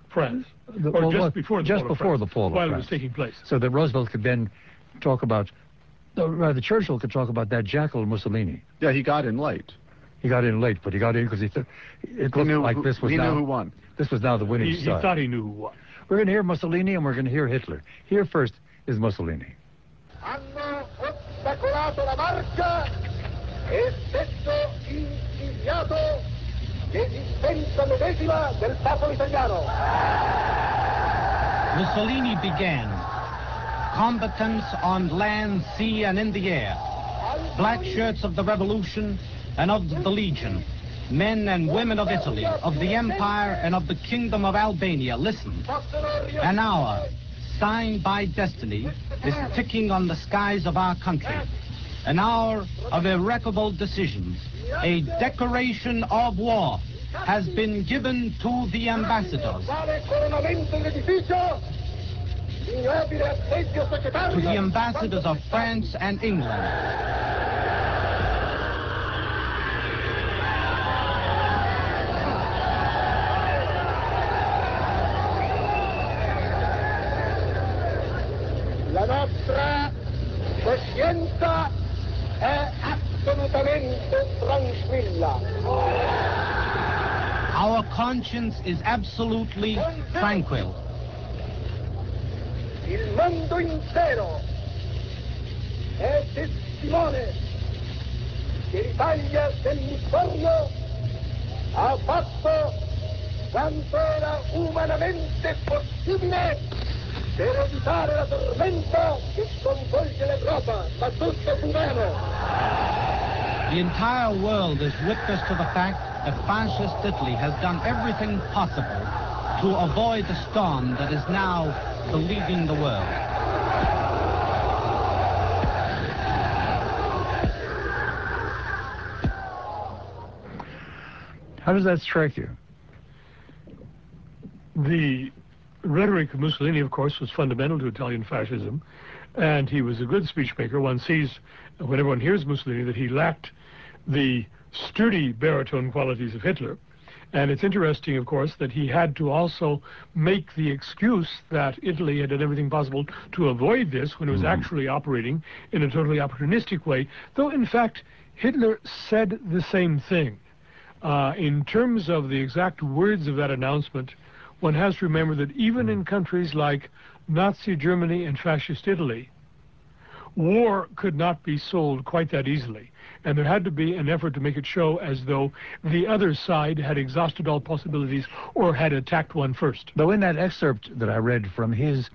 France. the, or well, just what- before the just fall of before France, the fall of while it was taking place. so that Roosevelt could then talk about, no, rather Churchill could talk about that jackal Mussolini. Yeah, he got in late. He got in late, but he got in because he th- it He looked knew, like who- this was he now knew who won. this was now the winning He, he thought he knew who won. We're going to hear Mussolini and we're going to hear Hitler. Here first is Mussolini. hanno ostacolato la l'esistenza medesima del popolo italiano. Mussolini began combatants on land, sea, and in the air, black shirts of the revolution and of the Legion, men and women of Italy, of the Empire, and of the Kingdom of Albania. Listen, an hour signed by destiny is ticking on the skies of our country. An hour of irreparable decisions, a declaration of war has been given to the ambassadors. To the ambassadors of France and England. Our conscience is absolutely tranquil. Il mondo intero è testimone che l'Italia del Littorio ha fatto quanto era umanamente possibile per evitare la tormenta che sconvolge l'Europa, ma tutto fu vano. The entire world is witness to the fact that fascist Italy has done everything possible to avoid the storm that is now beleaguering the world. How does that strike you? The rhetoric of Mussolini, of course, was fundamental to Italian fascism, and he was a good speechmaker. One sees, when everyone hears Mussolini, that he lacked the sturdy baritone qualities of Hitler. And it's interesting, of course, that he had to also make the excuse that Italy had done everything possible to avoid this when it was actually operating in a totally opportunistic way, though, in fact, Hitler said the same thing. Uh, in terms of the exact words of that announcement, one has to remember that even in countries like Nazi Germany and fascist Italy, war could not be sold quite that easily. And there had to be an effort to make it show as though the other side had exhausted all possibilities or had attacked one first. Though in that excerpt that I read from his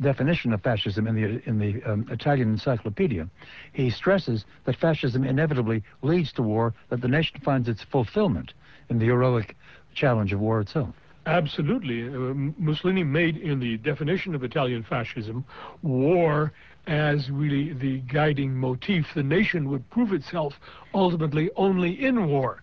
definition of fascism in the in the um, Italian encyclopedia, he stresses that fascism inevitably leads to war, that the nation finds its fulfillment in the heroic challenge of war itself. Absolutely. Uh, Mussolini made in the definition of Italian fascism war as really the guiding motif. The nation would prove itself ultimately only in war.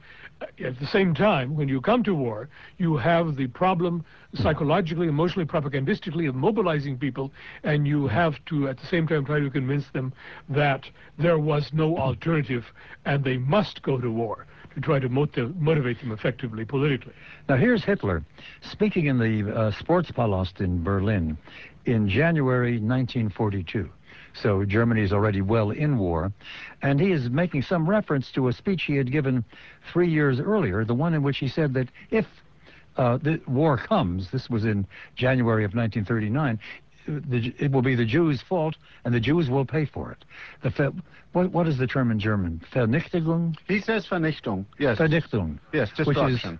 At the same time, when you come to war, you have the problem psychologically, emotionally, propagandistically of mobilizing people, and you have to, at the same time, try to convince them that there was no alternative and they must go to war to try to motiv- motivate them effectively politically. Now, here's Hitler speaking in the uh, Sportspalast in Berlin in January 1942. So Germany is already well in war. And he is making some reference to a speech he had given three years earlier, the one in which he said that if uh, the war comes, this was in January of 1939, the, it will be the Jews' fault, and the Jews will pay for it. The what, what is the term in German? Vernichtung? He says Vernichtung. Yes. Vernichtung. Yes, destruction.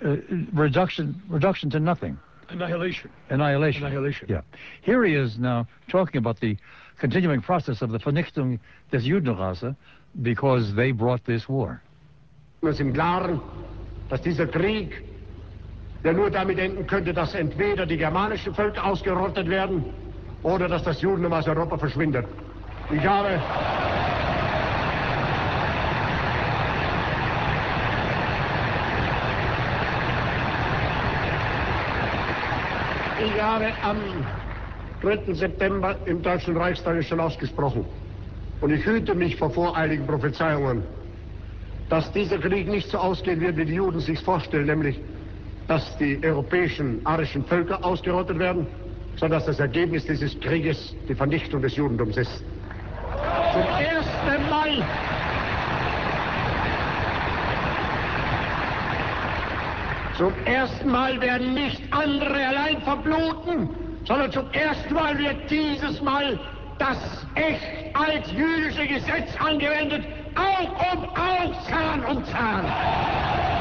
Which is uh, reduction, reduction to nothing. Annihilation. Annihilation. Annihilation. Yeah. Here he is now talking about the continuing process of the Vernichtung des Judenrasse because they brought this war. Es im Klaren, dass dieser Krieg der nur damit enden könnte, dass entweder die germanischen Völker ausgerottet werden oder dass das Judentum aus Europa verschwindet. Ich habe Ich habe am 3. September im Deutschen Reichstag schon ausgesprochen. Und ich hüte mich vor voreiligen Prophezeiungen, dass dieser Krieg nicht so ausgehen wird, wie die Juden sich vorstellen, nämlich dass die europäischen arischen Völker ausgerottet werden, sondern dass das Ergebnis dieses Krieges die Vernichtung des Judentums ist. Zum ersten Mal Zum ersten Mal werden nicht andere allein verbluten, sondern zum ersten Mal wird dieses Mal das echt als jüdische Gesetz angewendet, Aug um Aug, Zahn um Zahn.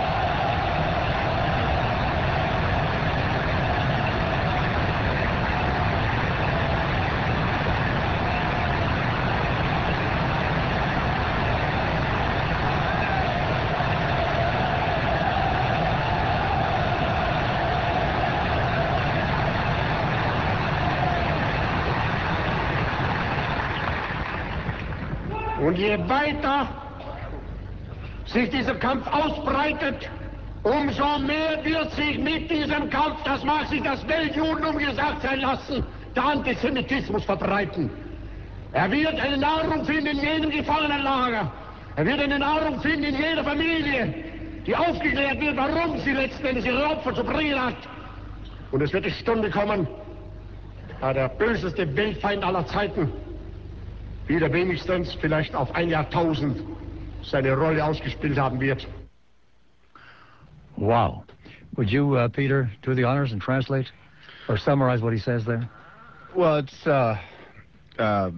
Je weiter sich dieser Kampf ausbreitet, umso mehr wird sich mit diesem Kampf, das mag sich das Weltjudentum gesagt sein lassen, der Antisemitismus verbreiten. Er wird eine Nahrung finden in jedem Gefangenenlager. Er wird eine Nahrung finden in jeder Familie, die aufgeklärt wird, warum sie letzten Endes ihre Opfer zu bringen hat. Und es wird die Stunde kommen, da der böseste Weltfeind aller Zeiten wieder wenigstens vielleicht auf ein Jahrtausend seine Rolle ausgespielt haben wird. Wow. Would you, uh, Peter, do the honors and translate or summarize what he says there? Well, it's uh, uh,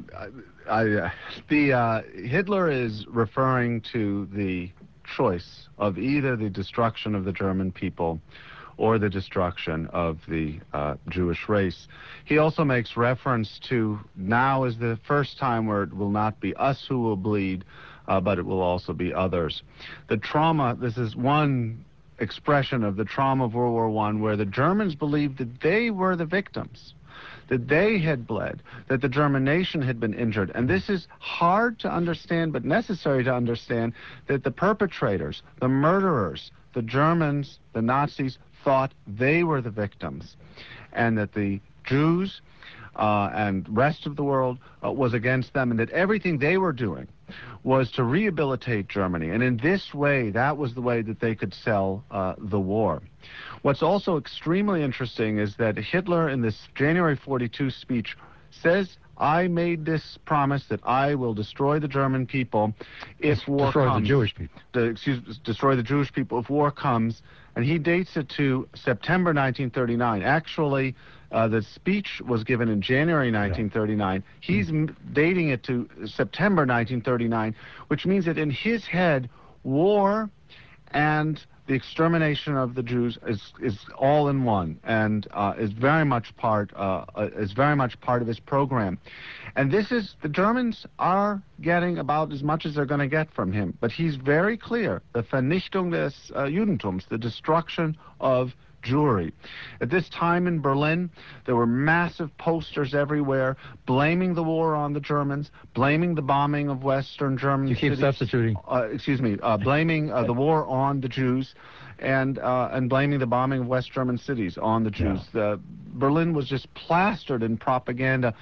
I, uh, the uh, Hitler is referring to the choice of either the destruction of the German people or the destruction of the uh, Jewish race. He also makes reference to now is the first time where it will not be us who will bleed, uh, but it will also be others. The trauma, this is one expression of the trauma of World War I where the Germans believed that they were the victims that they had bled, that the German nation had been injured. And this is hard to understand, but necessary to understand, that the perpetrators, the murderers, the Germans, the Nazis, thought they were the victims, and that the Jews uh, and rest of the world uh, was against them, and that everything they were doing was to rehabilitate Germany. And in this way, that was the way that they could sell uh, the war. What's also extremely interesting is that Hitler, in this January 42 speech, says I made this promise that I will destroy the German people if war destroy comes. the Jewish people. The, excuse, destroy the Jewish people if war comes, and he dates it to September 1939. Actually, uh, the speech was given in January 1939. Yeah. He's mm. dating it to September 1939, which means that in his head, war and the extermination of the Jews is is all in one and uh, is very much part uh, is very much part of his program. And this is the Germans are getting about as much as they're going to get from him. But he's very clear: the Vernichtung des uh, Judentums, the destruction of Jewry. At this time in Berlin, there were massive posters everywhere blaming the war on the Germans, blaming the bombing of Western German You keep cities, substituting. Uh, excuse me, uh, blaming uh, the war on the Jews and uh, and blaming the bombing of West German cities on the Jews. Yeah. Berlin was just plastered in propaganda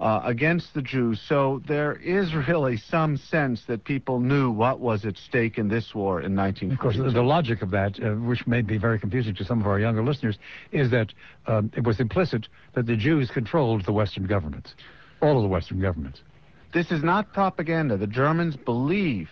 uh, against the Jews. So there is really some sense that people knew what was at stake in this war in 1942. Of course, the, the logic of that, uh, which may be very confusing to some of our younger listeners, is that um, it was implicit that the Jews controlled the Western governments, all of the Western governments. This is not propaganda. The Germans believe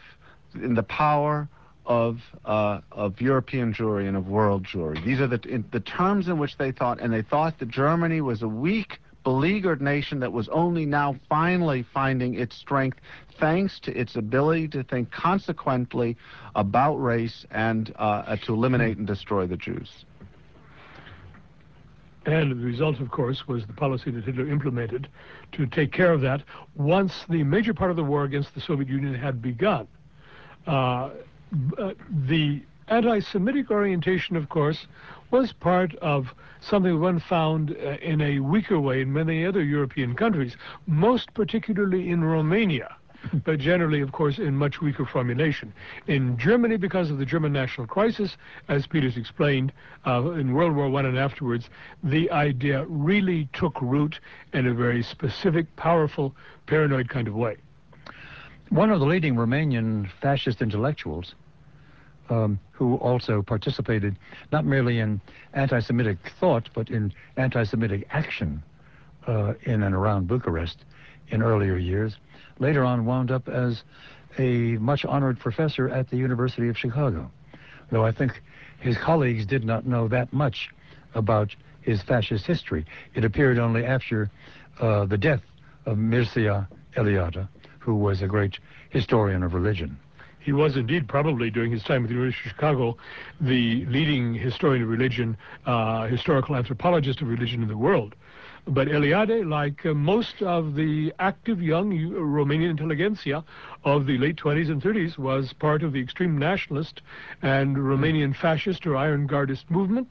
in the power of uh, of European Jewry and of world Jewry. These are the in, the terms in which they thought, and they thought that Germany was a weak beleaguered nation that was only now finally finding its strength thanks to its ability to think consequently about race and uh, to eliminate and destroy the Jews. And the result, of course, was the policy that Hitler implemented to take care of that once the major part of the war against the Soviet Union had begun. Uh, uh the anti-Semitic orientation, of course, was part of something one found uh, in a weaker way in many other European countries, most particularly in Romania. but generally, of course, in much weaker formulation. In Germany, because of the German national crisis, as Peters explained, uh, in World War I and afterwards, the idea really took root in a very specific, powerful, paranoid kind of way. One of the leading Romanian fascist intellectuals um, who also participated not merely in anti-Semitic thought, but in anti-Semitic action uh, in and around Bucharest in earlier years. Later on, wound up as a much honored professor at the University of Chicago, though I think his colleagues did not know that much about his fascist history. It appeared only after uh, the death of Mircea Eliade, who was a great historian of religion. He was indeed probably during his time at the University of Chicago the leading historian of religion, uh, historical anthropologist of religion in the world. But Eliade, like uh, most of the active young Romanian intelligentsia of the late 20s and 30s, was part of the extreme nationalist and Romanian fascist or Iron Guardist movement.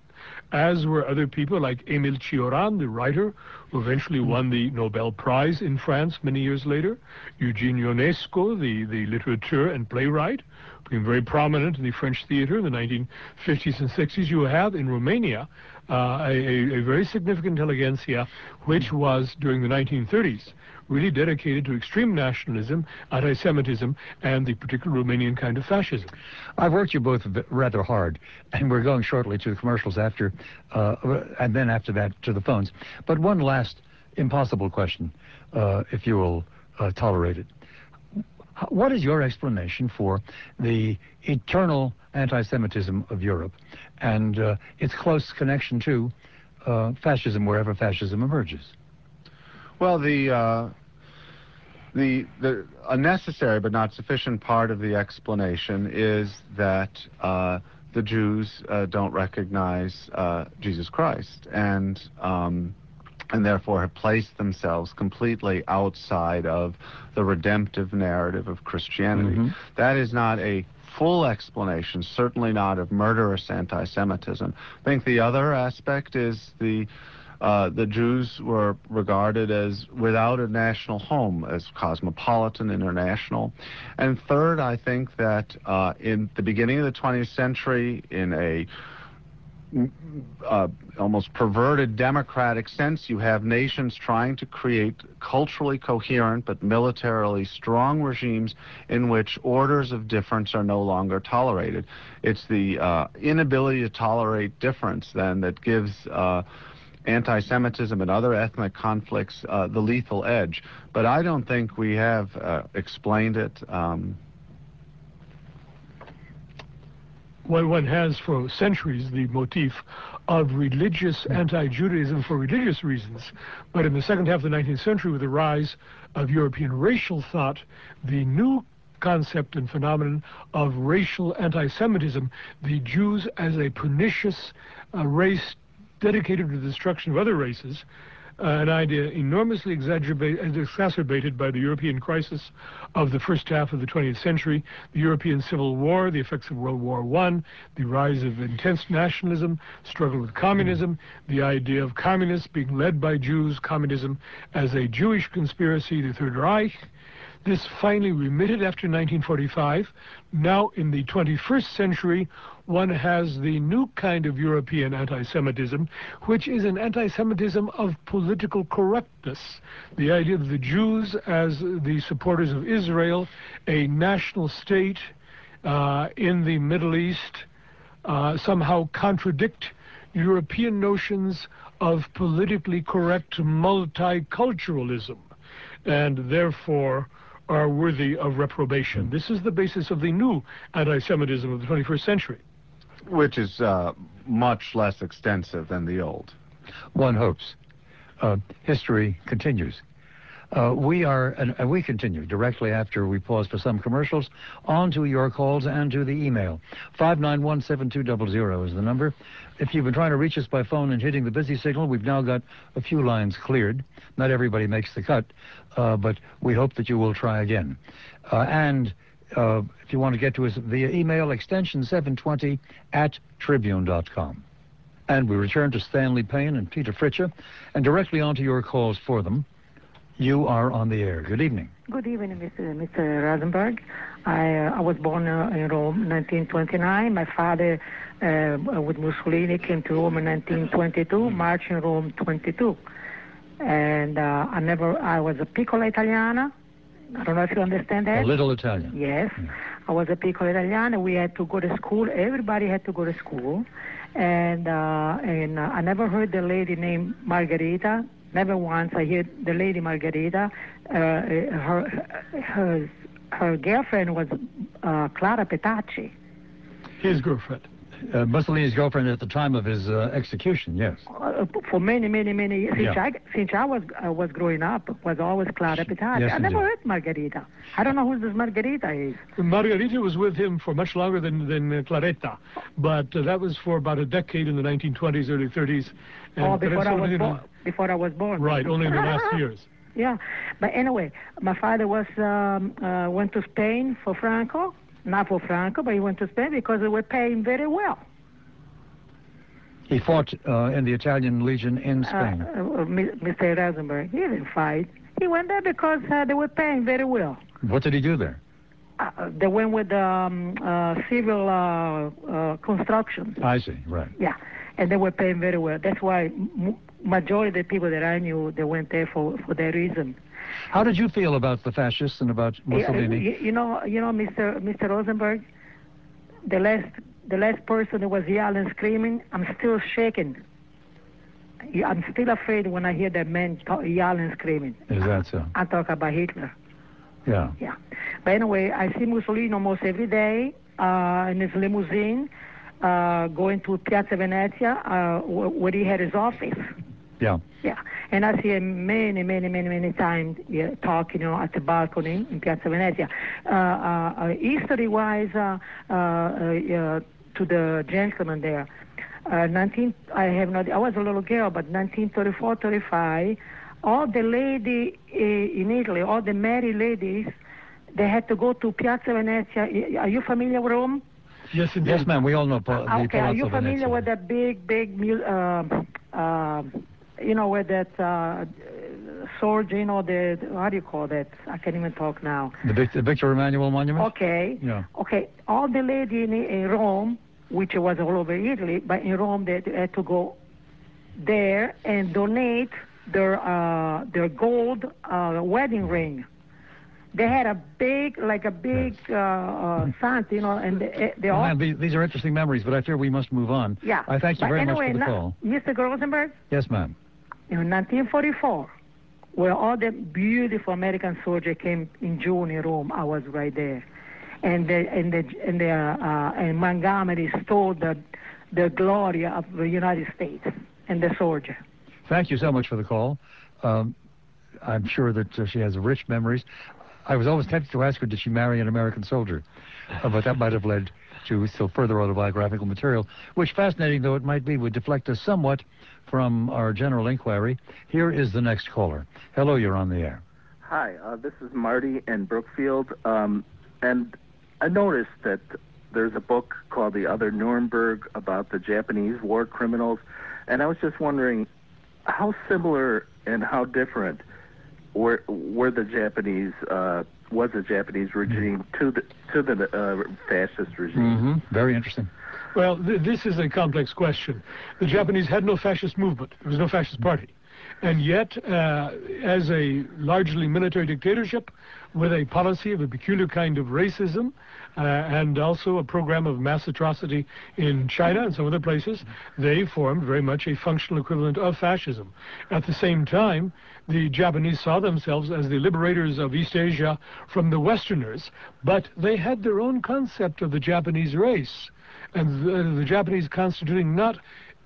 As were other people like Émile Cioran, the writer, who eventually mm. won the Nobel Prize in France many years later, Eugene Ionesco, the, the literateur and playwright, became very prominent in the French theater in the 1950s and 60s. You have in Romania uh, a, a, very significant intelligentsia, which was during the 1930s really dedicated to extreme nationalism, anti-Semitism, and the particular Romanian kind of fascism. I've worked you both rather hard, and we're going shortly to the commercials after, uh, and then after that to the phones. But one last impossible question, uh, if you will uh, tolerate it. What is your explanation for the eternal anti-Semitism of Europe and uh, its close connection to uh, fascism wherever fascism emerges? Well, the uh, the the a necessary but not sufficient part of the explanation is that uh, the Jews uh, don't recognize uh, Jesus Christ and um, and therefore have placed themselves completely outside of the redemptive narrative of Christianity. Mm-hmm. That is not a full explanation, certainly not of murderous anti-Semitism. I think the other aspect is the uh, the Jews were regarded as without a national home, as cosmopolitan, international. And third, I think that uh, in the beginning of the 20th century, in a uh, almost perverted democratic sense. You have nations trying to create culturally coherent but militarily strong regimes in which orders of difference are no longer tolerated. It's the uh, inability to tolerate difference then that gives uh, anti-Semitism and other ethnic conflicts uh, the lethal edge. But I don't think we have uh, explained it. Um, one, one has for centuries the motif of religious anti-Judaism for religious reasons. But in the second half of the 19th century, with the rise of European racial thought, the new concept and phenomenon of racial anti-Semitism, the Jews as a pernicious uh, race dedicated to the destruction of other races, uh, an idea enormously exacerbated by the European crisis of the first half of the 20th century, the European Civil War, the effects of World War I, the rise of intense nationalism, struggle with communism, the idea of communists being led by Jews, communism as a Jewish conspiracy, the Third Reich, this finally remitted after 1945. Now, in the 21st century, one has the new kind of European anti-Semitism, which is an anti-Semitism of political correctness. The idea that the Jews, as the supporters of Israel, a national state uh, in the Middle East, uh, somehow contradict European notions of politically correct multiculturalism, and therefore are worthy of reprobation. This is the basis of the new anti-Semitism of the 21st century. Which is uh, much less extensive than the old. One hopes. Uh, history continues. Uh, we are, and, we continue directly after we pause for some commercials, on to your calls and to the email. 591-7200 is the number. If you've been trying to reach us by phone and hitting the busy signal, we've now got a few lines cleared. Not everybody makes the cut, uh, but we hope that you will try again. Uh, and uh, if you want to get to us via email, extension 720 at tribune.com. And we return to Stanley Payne and Peter Fritzsche, and directly onto your calls for them. You are on the air. Good evening. Good evening, Mr. Mr. Rosenberg. I, uh, I was born uh, in Rome in 1929. My father, uh, with Mussolini, came to Rome in 1922, marched in Rome 22. And uh, I never, I was a piccola italiana. I don't know if you understand that. A little Italian. Yes. Yeah. I was a piccola italiana. We had to go to school. Everybody had to go to school. And, uh, and uh, I never heard the lady named Margherita Never once I heard the lady Margherita. Uh, her, her, her girlfriend was uh, Clara Petacci. His girlfriend. Uh, Mussolini's girlfriend at the time of his uh, execution, yes. Uh, for many, many, many years. Since, yeah. I, since I was uh, was growing up, was always Clara Petacci. Yes, I never heard Margherita. I don't know who this Margherita is. Margherita was with him for much longer than, than uh, Claretta, but uh, that was for about a decade in the 1920s, early 30s. And oh, before I was born before I was born. Right, only in the last years. Yeah, but anyway, my father was um, uh, went to Spain for Franco, not for Franco, but he went to Spain because they were paying very well. He fought uh, in the Italian Legion in Spain. Uh, uh, Mr. Rosenberg, he didn't fight. He went there because uh, they were paying very well. What did he do there? Uh, they went with um, uh, civil uh, uh, construction. I see, right. Yeah, and they were paying very well. That's why m- majority of the people that I knew, they went there for, for that reason. How did you feel about the fascists and about Mussolini? You, you know, you know, Mr. Mr. Rosenberg, the last the last person that was yelling, screaming, I'm still shaking. I'm still afraid when I hear that man talk, yelling, screaming. Is that so? I talk about Hitler. Yeah. Yeah. But anyway, I see Mussolini almost every day uh, in his limousine, uh, going to Piazza Venezia, uh, where he had his office. Yeah. Yeah. And I see him many, many, many, many times yeah, talking, you know, at the balcony in Piazza Venezia. Uh, uh, uh History-wise, uh, uh, uh, to the gentleman there, uh, 19, I have not, I was a little girl, but 1934, 35, all the lady in Italy, all the married ladies, they had to go to Piazza Venezia. Are you familiar with Rome? Yes, yes, ma'am. We all know pa- uh, Okay, are you familiar Venezia. with that big, big, uh, uh, you know, where that uh, sword, you know, the how do you call that? I can't even talk now. The, the Victor Emmanuel Monument. Okay. Yeah. Okay. All the lady in, in Rome, which was all over Italy, but in Rome they had to go there and donate their uh, their gold uh, wedding ring. They had a big, like a big uh, uh, font, you know, and they, they Oh, all. man, these, these are interesting memories, but I fear we must move on. Yeah. I thank you But very anyway, much for the call. Mr. Rosenberg, Yes, ma'am. In 1944, where all the beautiful American soldiers came in June in Rome, I was right there. And the, and the, and the, uh, and Montgomery stole the, the glory of the United States and the soldier. Thank you so much for the call. Um, I'm sure that uh, she has rich memories. I was always tempted to ask her, did she marry an American soldier? Uh, but that might have led to still further autobiographical material, which, fascinating though it might be, would deflect us somewhat from our general inquiry. Here is the next caller. Hello, you're on the air. Hi, uh, this is Marty in Brookfield. Um, and I noticed that there's a book called The Other Nuremberg about the Japanese war criminals. And I was just wondering how similar and how different were were the Japanese uh, was the Japanese regime to the to the uh, fascist regime. Mm-hmm. Very interesting. Well, th- this is a complex question. The Japanese had no fascist movement. There was no fascist party. And yet, uh, as a largely military dictatorship with a policy of a peculiar kind of racism uh, Uh, and also a program of mass atrocity in China and some other places, they formed very much a functional equivalent of fascism. At the same time, the Japanese saw themselves as the liberators of East Asia from the Westerners, but they had their own concept of the Japanese race, and the, the Japanese constituting not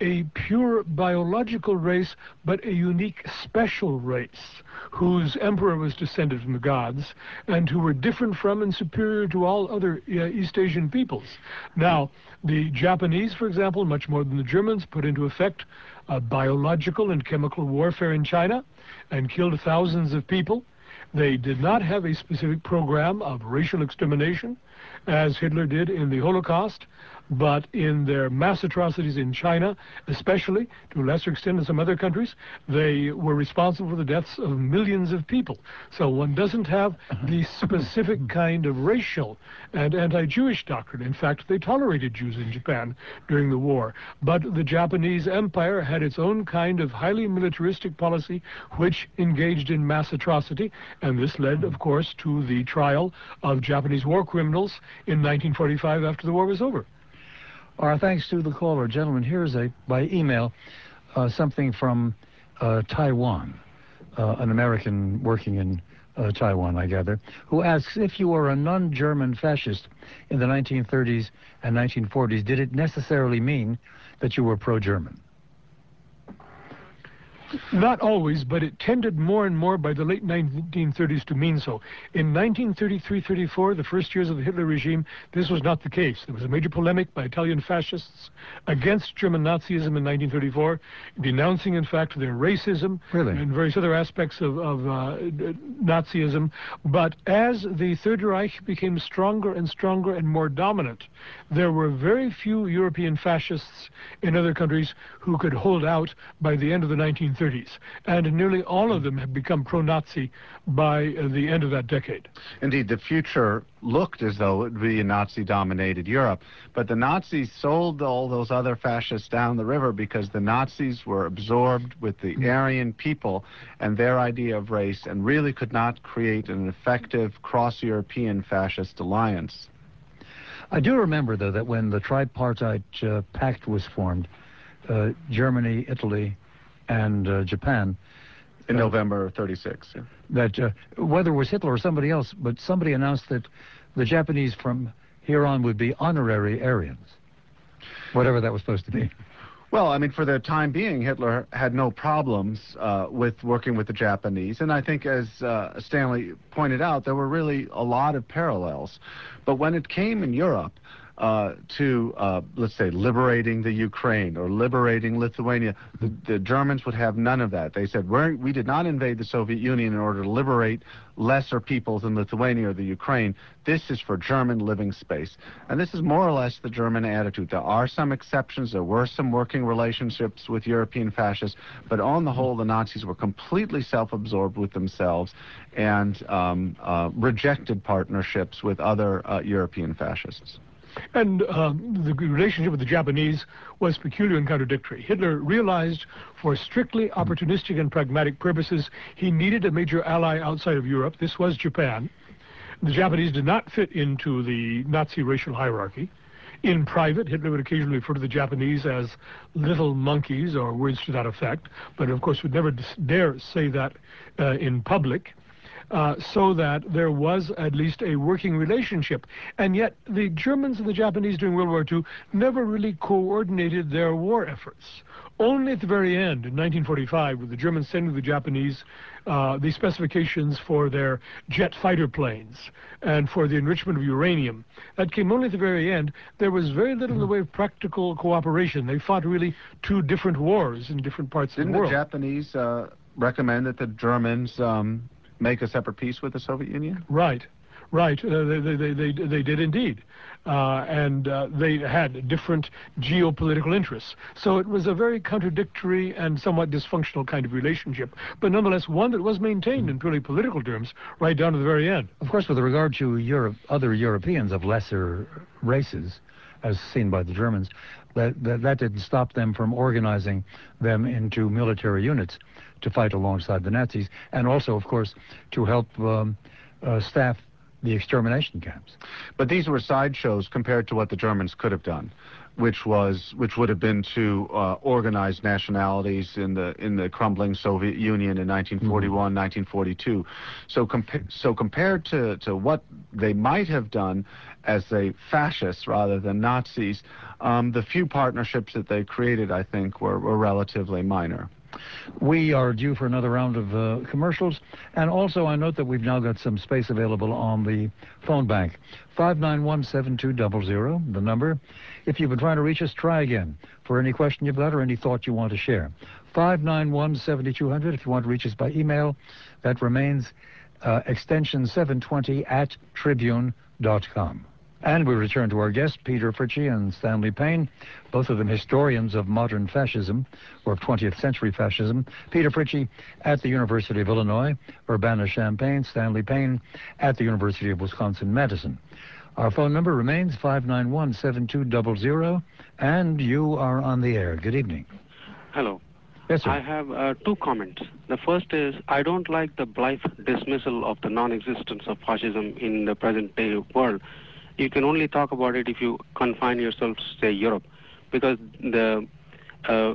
a pure biological race, but a unique special race whose emperor was descended from the gods and who were different from and superior to all other uh, East Asian peoples. Now, the Japanese, for example, much more than the Germans, put into effect uh, biological and chemical warfare in China and killed thousands of people. They did not have a specific program of racial extermination, as Hitler did in the Holocaust, but in their mass atrocities in China, especially, to a lesser extent in some other countries, they were responsible for the deaths of millions of people. So one doesn't have uh-huh. the specific mm-hmm. kind of racial and anti-Jewish doctrine. In fact, they tolerated Jews in Japan during the war. But the Japanese Empire had its own kind of highly militaristic policy, which engaged in mass atrocity, and this led, of mm-hmm. course, to the trial of Japanese war criminals in 1945 after the war was over. Our thanks to the caller. Gentlemen, here's a, by email, uh, something from uh, Taiwan, uh, an American working in uh, Taiwan, I gather, who asks if you were a non-German fascist in the 1930s and 1940s, did it necessarily mean that you were pro-German? Not always, but it tended more and more by the late 1930s to mean so. In 1933-34, the first years of the Hitler regime, this was not the case. There was a major polemic by Italian fascists against German Nazism in 1934, denouncing, in fact, their racism really? and various other aspects of, of uh, Nazism. But as the Third Reich became stronger and stronger and more dominant, there were very few European fascists in other countries who could hold out by the end of the 1930s. 1930s, and nearly all of them have become pro-Nazi by uh, the end of that decade. Indeed, the future looked as though it would be a Nazi-dominated Europe, but the Nazis sold all those other fascists down the river because the Nazis were absorbed with the mm. Aryan people and their idea of race and really could not create an effective cross-European fascist alliance. I do remember, though, that when the tripartite uh, pact was formed, uh, Germany, Italy, and uh, Japan. In uh, November 36. Yeah. That uh, whether it was Hitler or somebody else, but somebody announced that the Japanese from here on would be honorary Aryans, whatever that was supposed to be. Well, I mean, for the time being, Hitler had no problems uh, with working with the Japanese. And I think, as uh, Stanley pointed out, there were really a lot of parallels. But when it came in Europe, uh, to, uh, let's say, liberating the Ukraine or liberating Lithuania. The, the Germans would have none of that. They said, We're, we did not invade the Soviet Union in order to liberate lesser peoples in Lithuania or the Ukraine. This is for German living space. And this is more or less the German attitude. There are some exceptions. There were some working relationships with European fascists, but on the whole, the Nazis were completely self-absorbed with themselves and um, uh, rejected partnerships with other uh, European fascists. And um, the relationship with the Japanese was peculiar and contradictory. Hitler realized for strictly opportunistic and pragmatic purposes he needed a major ally outside of Europe. This was Japan. The Japanese did not fit into the Nazi racial hierarchy. In private, Hitler would occasionally refer to the Japanese as little monkeys or words to that effect, but of course would never dare say that uh, in public uh, so that there was at least a working relationship. And yet the Germans and the Japanese during World War II never really coordinated their war efforts. Only at the very end, in 1945, with the Germans sending the Japanese uh, the specifications for their jet fighter planes and for the enrichment of uranium. That came only at the very end. There was very little in the way of practical cooperation. They fought really two different wars in different parts Didn't of the world. Didn't the Japanese uh, recommend that the Germans um, make a separate peace with the Soviet Union? Right, right. Uh, they, they, they, they did indeed. Uh, and uh, they had different geopolitical interests. So it was a very contradictory and somewhat dysfunctional kind of relationship, but nonetheless one that was maintained in purely political terms right down to the very end. Of course, with regard to Europe, other Europeans of lesser races, as seen by the Germans, that, that, that didn't stop them from organizing them into military units to fight alongside the Nazis, and also, of course, to help um, uh, staff the extermination camps. But these were sideshows compared to what the Germans could have done, which was which would have been to uh, organize nationalities in the in the crumbling Soviet Union in 1941, mm-hmm. 1942. So compa- so compared to to what they might have done as a fascists rather than Nazis, um, the few partnerships that they created, I think, were, were relatively minor. We are due for another round of uh, commercials. And also, I note that we've now got some space available on the phone bank. 591-7200, the number. If you've been trying to reach us, try again for any question you've got or any thought you want to share. 591-7200 if you want to reach us by email. That remains uh, extension 720 at tribune.com. And we return to our guests, Peter Fritzsche and Stanley Payne, both of them historians of modern fascism, or of 20th century fascism. Peter Fritzsche at the University of Illinois, Urbana-Champaign, Stanley Payne at the University of Wisconsin-Madison. Our phone number remains 591-7200, and you are on the air. Good evening. Hello. Yes, sir. I have uh, two comments. The first is I don't like the blithe dismissal of the non-existence of fascism in the present-day world you can only talk about it if you confine yourself to, say, Europe, because the uh,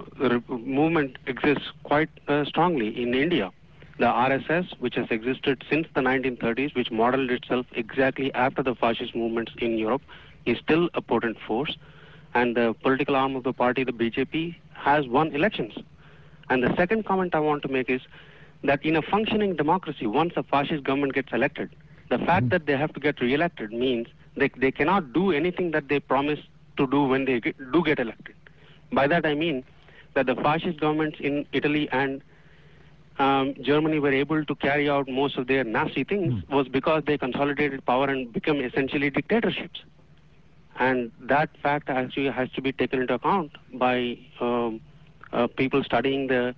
movement exists quite uh, strongly in India. The RSS, which has existed since the 1930s, which modeled itself exactly after the fascist movements in Europe, is still a potent force. And the political arm of the party, the BJP, has won elections. And the second comment I want to make is that in a functioning democracy, once a fascist government gets elected, the fact that they have to get re-elected means they, they cannot do anything that they promise to do when they get, do get elected. By that I mean that the fascist governments in Italy and um, Germany were able to carry out most of their nasty things Mm. was because they consolidated power and become essentially dictatorships. And that fact actually has to be taken into account by um, uh, people studying the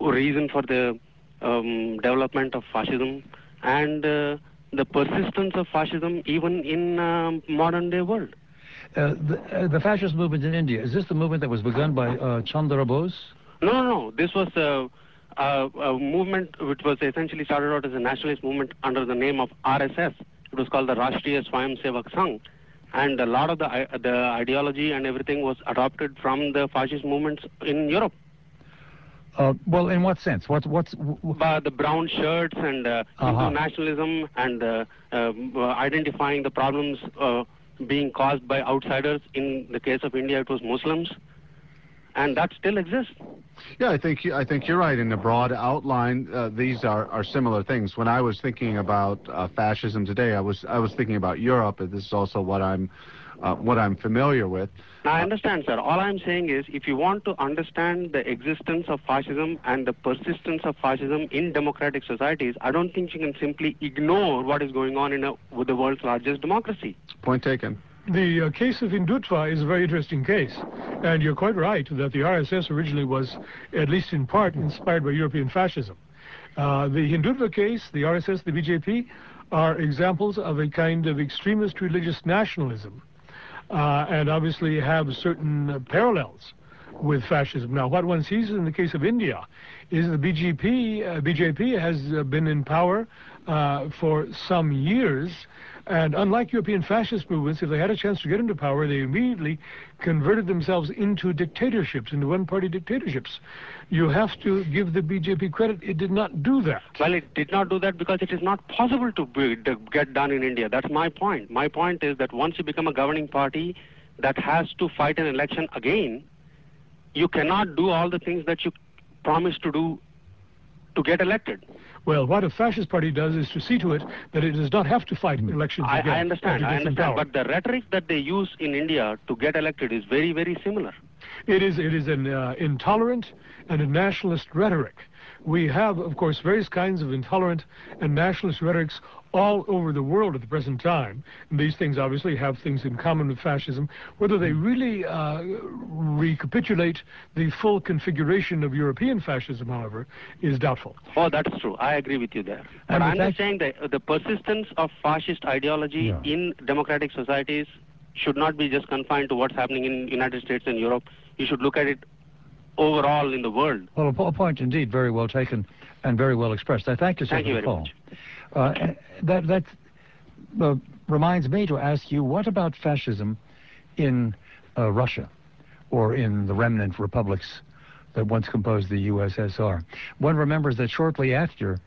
reason for the um, development of fascism and uh, the persistence of fascism even in um, modern day world. Uh, the, uh, the fascist movement in India, is this the movement that was begun by uh, Chandra Bose? No, no, no. This was a, a, a movement which was essentially started out as a nationalist movement under the name of RSS. It was called the Rashtriya Swayamsevak Sangh. And a lot of the, the ideology and everything was adopted from the fascist movements in Europe. Uh, well, in what sense? What, what's, w- w- By the brown shirts and uh, Uh-huh. Nationalism and uh, um, uh, identifying the problems uh, being caused by outsiders. In the case of India, it was Muslims. And that still exists. Yeah, I think I think you're right. In the broad outline, uh, these are, are similar things. When I was thinking about uh, fascism today, I was I was thinking about Europe. and This is also what I'm uh, what I'm familiar with. Now, I understand, sir. All I'm saying is, if you want to understand the existence of fascism and the persistence of fascism in democratic societies, I don't think you can simply ignore what is going on in a, with the world's largest democracy. Point taken. The uh, case of Hindutva is a very interesting case, and you're quite right that the RSS originally was, at least in part, inspired by European fascism. Uh, the Hindutva case, the RSS, the BJP, are examples of a kind of extremist religious nationalism, uh, and obviously have certain uh, parallels with fascism. Now, what one sees in the case of India is the BJP, uh, BJP has uh, been in power uh, for some years, and unlike European fascist movements, if they had a chance to get into power, they immediately converted themselves into dictatorships, into one-party dictatorships. You have to give the BJP credit; it did not do that. Well, it did not do that because it is not possible to, be, to get done in India. That's my point. My point is that once you become a governing party that has to fight an election again, you cannot do all the things that you promised to do to get elected. Well, what a fascist party does is to see to it that it does not have to fight elections I, again. I understand, I understand. power. But the rhetoric that they use in India to get elected is very, very similar. It is it is an uh, intolerant and a nationalist rhetoric. We have, of course, various kinds of intolerant and nationalist rhetorics all over the world at the present time. And these things obviously have things in common with fascism. Whether they really uh, recapitulate the full configuration of European fascism, however, is doubtful. Oh, that's true. I agree with you there. But And the I'm fact- just saying that uh, the persistence of fascist ideology Yeah. in democratic societies should not be just confined to what's happening in United States and Europe. You should look at it overall in the world. well, a point indeed very well taken and very well expressed. I thank you, sir, Thank you very call. much. Uh, that that uh, reminds me to ask you, what about fascism in uh, Russia or in the remnant republics that once composed the USSR? One remembers that shortly after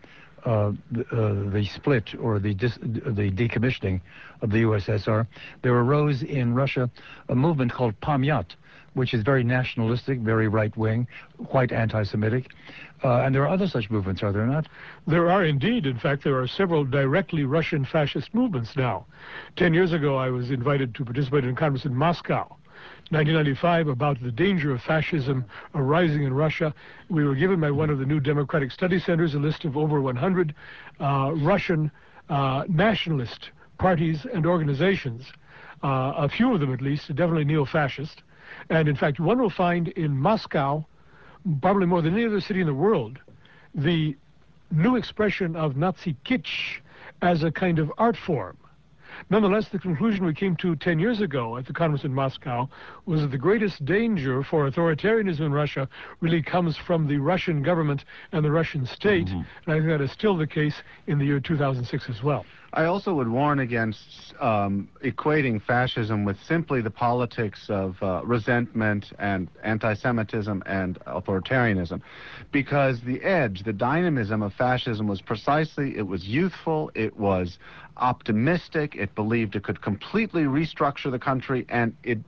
uh, the, uh, the split or the dis- the decommissioning of the USSR, there arose in Russia a movement called Pamyat, which is very nationalistic, very right wing, quite anti-Semitic, uh, and there are other such movements, are there not? There are indeed, in fact, there are several directly Russian fascist movements now. Ten years ago, I was invited to participate in a conference in Moscow. 1995 about the danger of fascism arising in Russia. We were given by one of the new Democratic Study Centers a list of over 100 uh, Russian uh, nationalist parties and organizations, uh, a few of them at least, definitely neo-fascist. And in fact, one will find in Moscow, probably more than any other city in the world, the new expression of Nazi kitsch as a kind of art form. Nonetheless, the conclusion we came to 10 years ago at the conference in Moscow was that the greatest danger for authoritarianism in Russia really comes from the Russian government and the Russian state. Mm-hmm. And I think that is still the case in the year 2006 as well. I also would warn against um, equating fascism with simply the politics of uh, resentment and anti-Semitism and authoritarianism, because the edge, the dynamism of fascism was precisely it was youthful, it was optimistic, it believed it could completely restructure the country, and it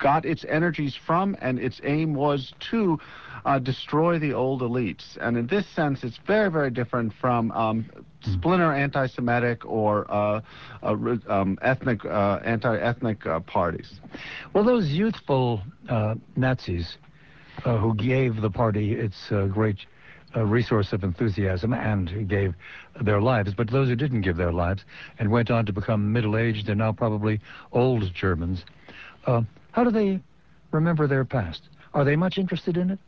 got its energies from, and its aim was to uh, destroy the old elites. And in this sense, it's very, very different from um, splinter anti-Semitic or uh, uh, um, ethnic uh, anti-ethnic uh, parties. Well, those youthful uh, Nazis who gave the party its great resource of enthusiasm and gave their lives, but those who didn't give their lives and went on to become middle-aged and now probably old Germans, how do they remember their past? Are they much interested in it?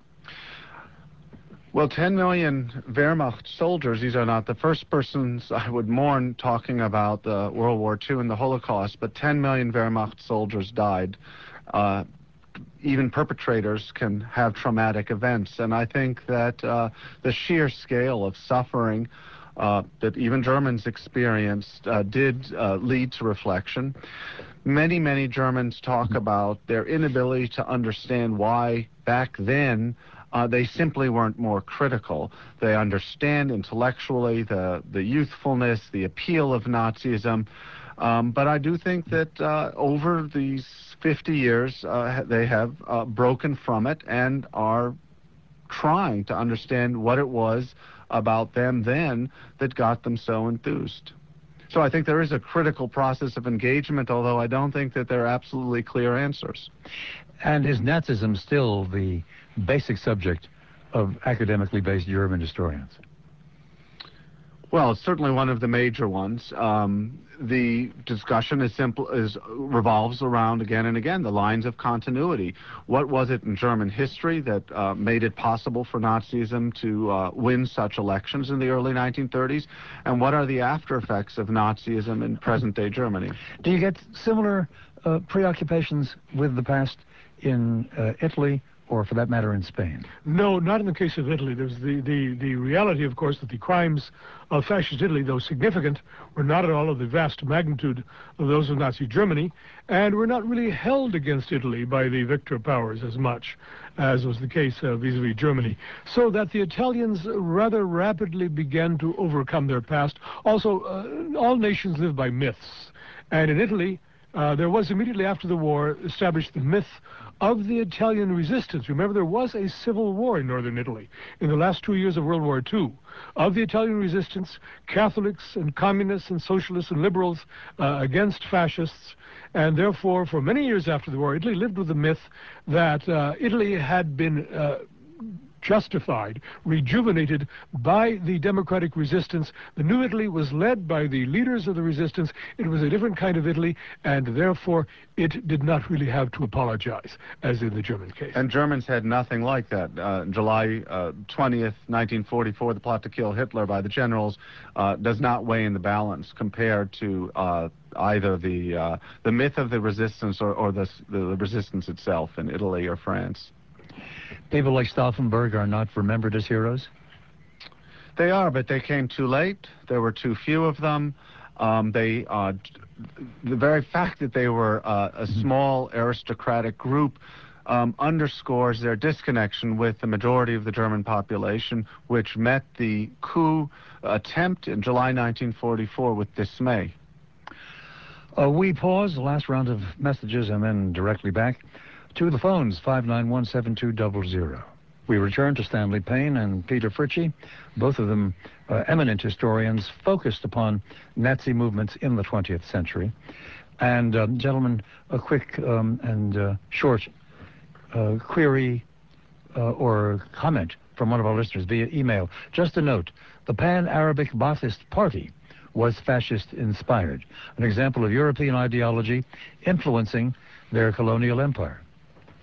Well, 10 million Wehrmacht soldiers, these are not the first persons I would mourn talking about the World War II and the Holocaust, but 10 million Wehrmacht soldiers died. Uh, even perpetrators can have traumatic events, and I think that uh, the sheer scale of suffering uh, that even Germans experienced uh, did uh, lead to reflection. Many, many Germans talk about their inability to understand why back then uh, they simply weren't more critical. They understand intellectually the, the youthfulness, the appeal of Nazism. Um, but I do think that uh, over these 50 years, uh, they have uh, broken from it and are trying to understand what it was about them then that got them so enthused. So I think there is a critical process of engagement, although I don't think that there are absolutely clear answers. And is Nazism still the basic subject of academically based German historians? Well, it's certainly one of the major ones. Um, the discussion is simple is revolves around again and again the lines of continuity. What was it in German history that uh, made it possible for Nazism to uh, win such elections in the early 1930s, and what are the after effects of Nazism in present-day Germany? Do you get similar uh, preoccupations with the past in uh, Italy or for that matter in Spain? No, not in the case of Italy. There's the, the, the reality, of course, that the crimes of fascist Italy, though significant, were not at all of the vast magnitude of those of Nazi Germany, and were not really held against Italy by the victor powers as much as was the case uh, vis-a-vis Germany. So that the Italians rather rapidly began to overcome their past. Also, uh, all nations live by myths. And in Italy, uh, there was immediately after the war established the myth of the Italian resistance. Remember, there was a civil war in northern Italy in the last two years of World War II. Of the Italian resistance, Catholics and communists and socialists and liberals uh, against fascists. And therefore, for many years after the war, Italy lived with the myth that uh, Italy had been uh, justified, rejuvenated by the democratic resistance. The new Italy was led by the leaders of the resistance. It was a different kind of Italy, and therefore it did not really have to apologize, as in the German case. And Germans had nothing like that. Uh, July uh, 20th, 1944, the plot to kill Hitler by the generals uh, does not weigh in the balance compared to uh, either the uh, the myth of the resistance or, or the, the resistance itself in Italy or France. People like Stauffenberg are not remembered as heroes? They are, but they came too late. There were too few of them. Um, they, uh, the very fact that they were uh, a small aristocratic group um, underscores their disconnection with the majority of the German population, which met the coup attempt in July 1944 with dismay. Uh, we pause the last round of messages and then directly back. To the phones, 5917200. We return to Stanley Payne and Peter Fritzsche, both of them uh, eminent historians focused upon Nazi movements in the 20th century. And, uh, gentlemen, a quick um, and uh, short uh, query uh, or comment from one of our listeners via email. Just a note the Pan Arabic Ba'athist Party was fascist inspired, an example of European ideology influencing their colonial empire.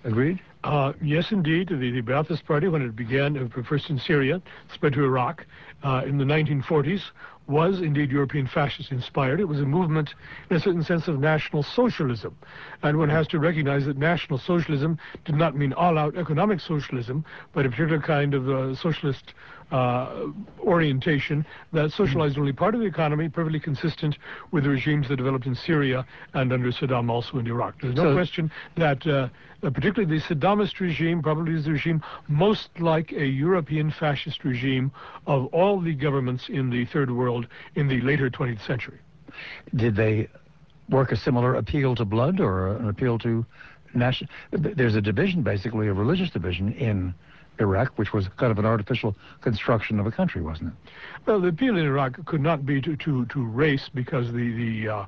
Agreed? Uh, yes, indeed. The, the Ba'athist Party, when it began, uh, first in Syria, spread to Iraq uh, in the 1940s, was indeed European fascist inspired. It was a movement, in a certain sense, of national socialism. And one has to recognize that national socialism did not mean all out economic socialism, but a particular kind of uh, socialist uh, orientation that socialized only part of the economy, perfectly consistent with the regimes that developed in Syria and under Saddam also in Iraq. There's no so, question that uh, particularly the Saddamist regime probably is the regime most like a European fascist regime of all the governments in the third world in the later 20th century. Did they work a similar appeal to blood or an appeal to national. There's a division, basically, a religious division in Iraq, which was kind of an artificial construction of a country, wasn't it? Well, the appeal in Iraq could not be to, to, to race because the, the uh,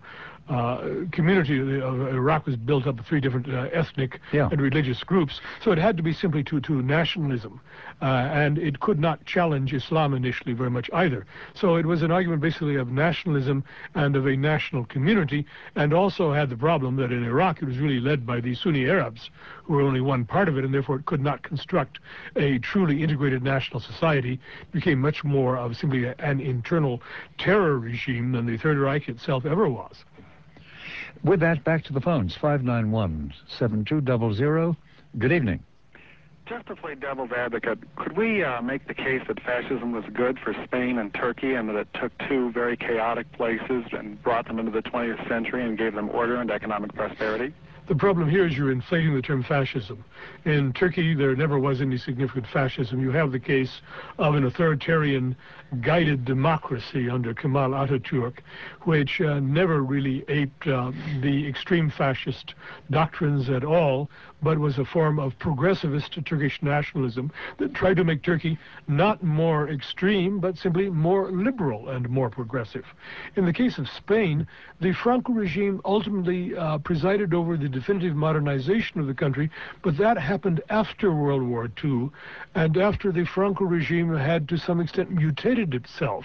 uh, community of Iraq was built up of three different uh, ethnic yeah. and religious groups. So it had to be simply to, to nationalism. Uh, and it could not challenge Islam initially very much either. So it was an argument basically of nationalism and of a national community, and also had the problem that in Iraq it was really led by the Sunni Arabs, who were only one part of it, and therefore it could not construct a truly integrated national society. It became much more of simply an internal terror regime than the Third Reich itself ever was. With that, back to the phones. 591-7200. Good evening. Just to play devil's advocate, could we uh, make the case that fascism was good for Spain and Turkey and that it took two very chaotic places and brought them into the 20th century and gave them order and economic prosperity? The problem here is you're inflating the term fascism. In Turkey, there never was any significant fascism. You have the case of an authoritarian guided democracy under Kemal Ataturk, which uh, never really aped uh, the extreme fascist doctrines at all, but was a form of progressivist Turkish nationalism that tried to make Turkey not more extreme, but simply more liberal and more progressive. In the case of Spain, the Franco regime ultimately uh, presided over the definitive modernization of the country, but that happened after World War II and after the Franco regime had to some extent mutated itself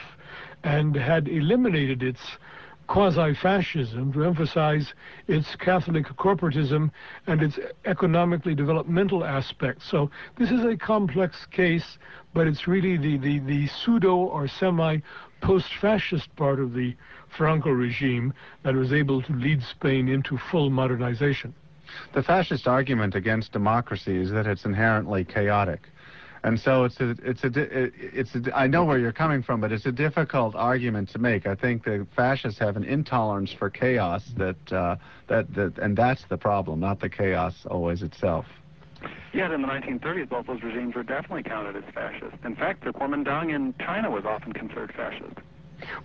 and had eliminated its quasi-fascism to emphasize its Catholic corporatism and its economically developmental aspects. So this is a complex case, but it's really the, the, the pseudo or semi-post-fascist part of the Franco regime that was able to lead Spain into full modernization. The fascist argument against democracy is that it's inherently chaotic. And so it's a, it's a, it's a, I know where you're coming from, but it's a difficult argument to make. I think the fascists have an intolerance for chaos that, uh, that, that, and that's the problem, not the chaos always itself. Yet in the 1930s, both those regimes were definitely counted as fascist. In fact, the Kuomintang in China was often considered fascist.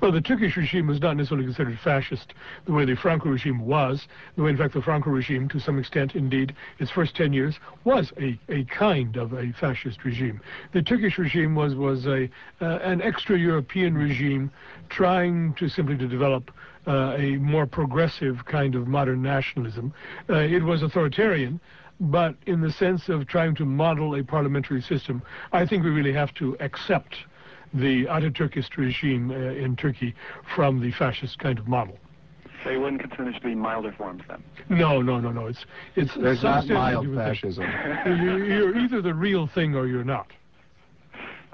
Well, the Turkish regime was not necessarily considered fascist the way the Franco regime was. The way, in fact, the Franco regime, to some extent, indeed, its first 10 years, was a, a kind of a fascist regime. The Turkish regime was, was a, uh, an extra-European regime trying to simply to develop uh, a more progressive kind of modern nationalism. Uh, it was authoritarian, but in the sense of trying to model a parliamentary system, I think we really have to accept the Ataturkist regime uh, in Turkey from the fascist kind of model. So you wouldn't consider it to be milder forms then? No, no, no, no. It's it's there's not mild fascism. you're either the real thing or you're not.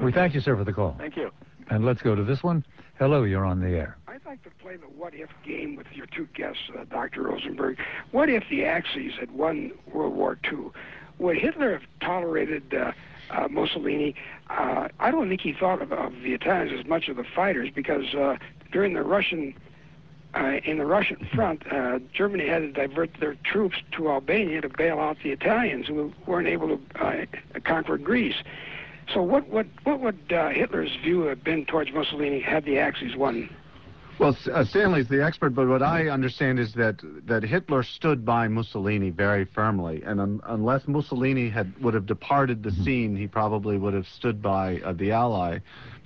We thank you, sir, for the call. Thank you. And let's go to this one. Hello, you're on the air. I'd like to play the what if game with your two guests, uh, Dr. Rosenberg. What if the Axis had won World War II? Would Hitler have tolerated uh, Mussolini, uh, I don't think he thought of, of, the Italians as much of the fighters because uh, during the Russian uh, in the Russian front, uh, Germany had to divert their troops to Albania to bail out the Italians who weren't able to uh, conquer Greece. So, what what what would Hitler's view have been towards Mussolini had the Axis won well, uh, Stanley's the expert, but what I understand is that that Hitler stood by Mussolini very firmly, and un unless Mussolini had would have departed the mm-hmm. scene, he probably would have stood by uh, the ally.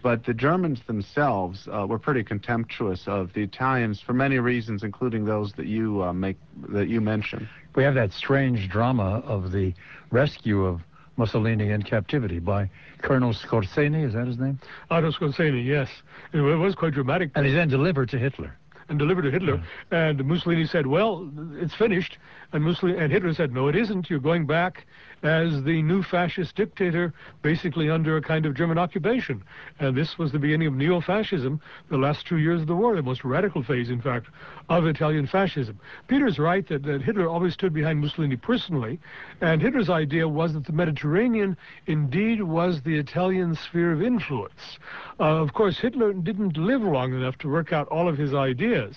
But the Germans themselves uh, were pretty contemptuous of the Italians for many reasons, including those that you uh, make that you mentioned. We have that strange drama of the rescue of Mussolini in captivity by Colonel Skorzeny, is that his name? Otto Skorzeny, yes. It was quite dramatic. And he then delivered to Hitler. And delivered to Hitler. Yeah. And Mussolini said, well, it's finished. And, Mussolini, and Hitler said, no, it isn't. You're going back as the new fascist dictator, basically under a kind of German occupation. And this was the beginning of neo-fascism, the last two years of the war, the most radical phase, in fact, of Italian fascism. Peter's right that, that Hitler always stood behind Mussolini personally, and Hitler's idea was that the Mediterranean indeed was the Italian sphere of influence. Uh, of course, Hitler didn't live long enough to work out all of his ideas.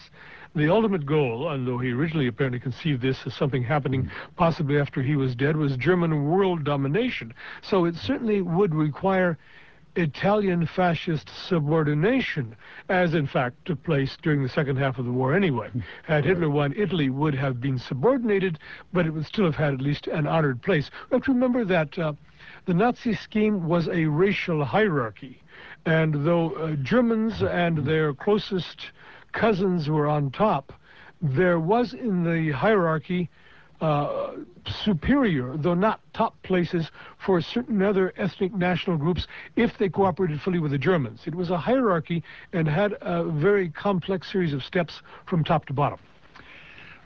The ultimate goal, although he originally apparently conceived this as something happening possibly after he was dead, was German world domination. So it certainly would require Italian fascist subordination, as in fact took place during the second half of the war anyway. Had Hitler won, Italy would have been subordinated, but it would still have had at least an honored place. We have to remember that uh, the Nazi scheme was a racial hierarchy. And though uh, Germans and their closest cousins were on top, there was in the hierarchy uh, superior, though not top places, for certain other ethnic national groups if they cooperated fully with the Germans. It was a hierarchy and had a very complex series of steps from top to bottom.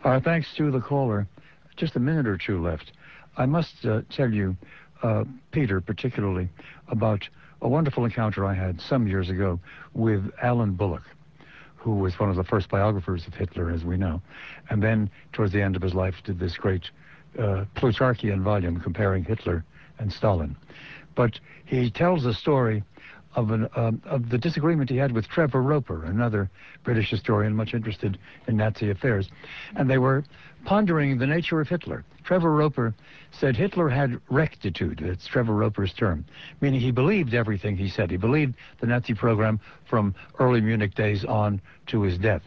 Uh, thanks to the caller. Just a minute or two left. I must uh, tell you, uh, Peter, particularly, about a wonderful encounter I had some years ago with Alan Bullock who was one of the first biographers of Hitler, as we know, and then towards the end of his life did this great uh, Plutarchian volume comparing Hitler and Stalin. But he tells a story of, an, um, of the disagreement he had with Trevor Roper, another British historian much interested in Nazi affairs. And they were pondering the nature of Hitler. Trevor Roper said Hitler had rectitude. That's Trevor Roper's term, meaning he believed everything he said. He believed the Nazi program from early Munich days on to his death.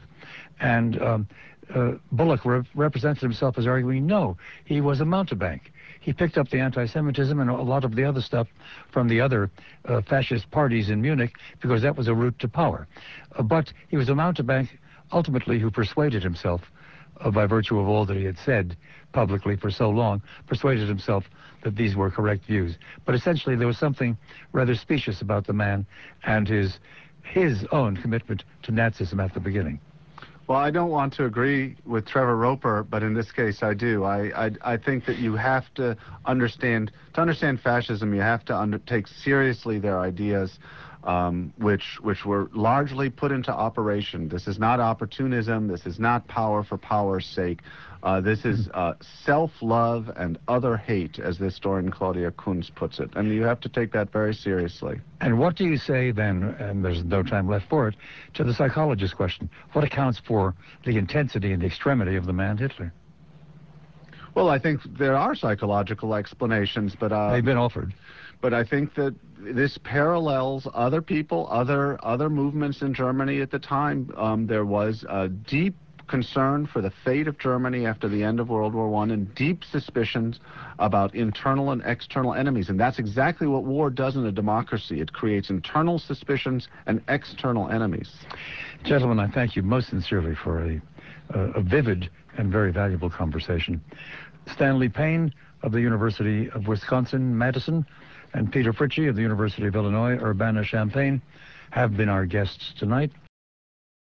And um, uh, Bullock re- represented himself as arguing, no, he was a mountebank he picked up the anti-Semitism and a lot of the other stuff from the other uh, fascist parties in Munich because that was a route to power. Uh, but he was a mountebank ultimately who persuaded himself, uh, by virtue of all that he had said publicly for so long, persuaded himself that these were correct views. But essentially, there was something rather specious about the man and his his own commitment to Nazism at the beginning. Well, I don't want to agree with Trevor Roper, but in this case I do. I, I, I think that you have to understand, to understand fascism, you have to undertake seriously their ideas, um, which, which were largely put into operation. This is not opportunism. This is not power for power's sake. Uh, this is uh, self-love and other hate, as the historian Claudia Koonz puts it. And you have to take that very seriously. And what do you say then, and there's no time left for it, to the psychologist question? What accounts for the intensity and the extremity of the man Hitler? Well, I think there are psychological explanations, but... Uh, They've been offered. But I think that this parallels other people, other other movements in Germany at the time. Um, there was a deep concern for the fate of Germany after the end of World War I and deep suspicions about internal and external enemies. And that's exactly what war does in a democracy. It creates internal suspicions and external enemies. Gentlemen, I thank you most sincerely for a, a vivid and very valuable conversation. Stanley Payne of the University of Wisconsin-Madison and Peter Fritzsche of the University of Illinois Urbana-Champaign have been our guests tonight.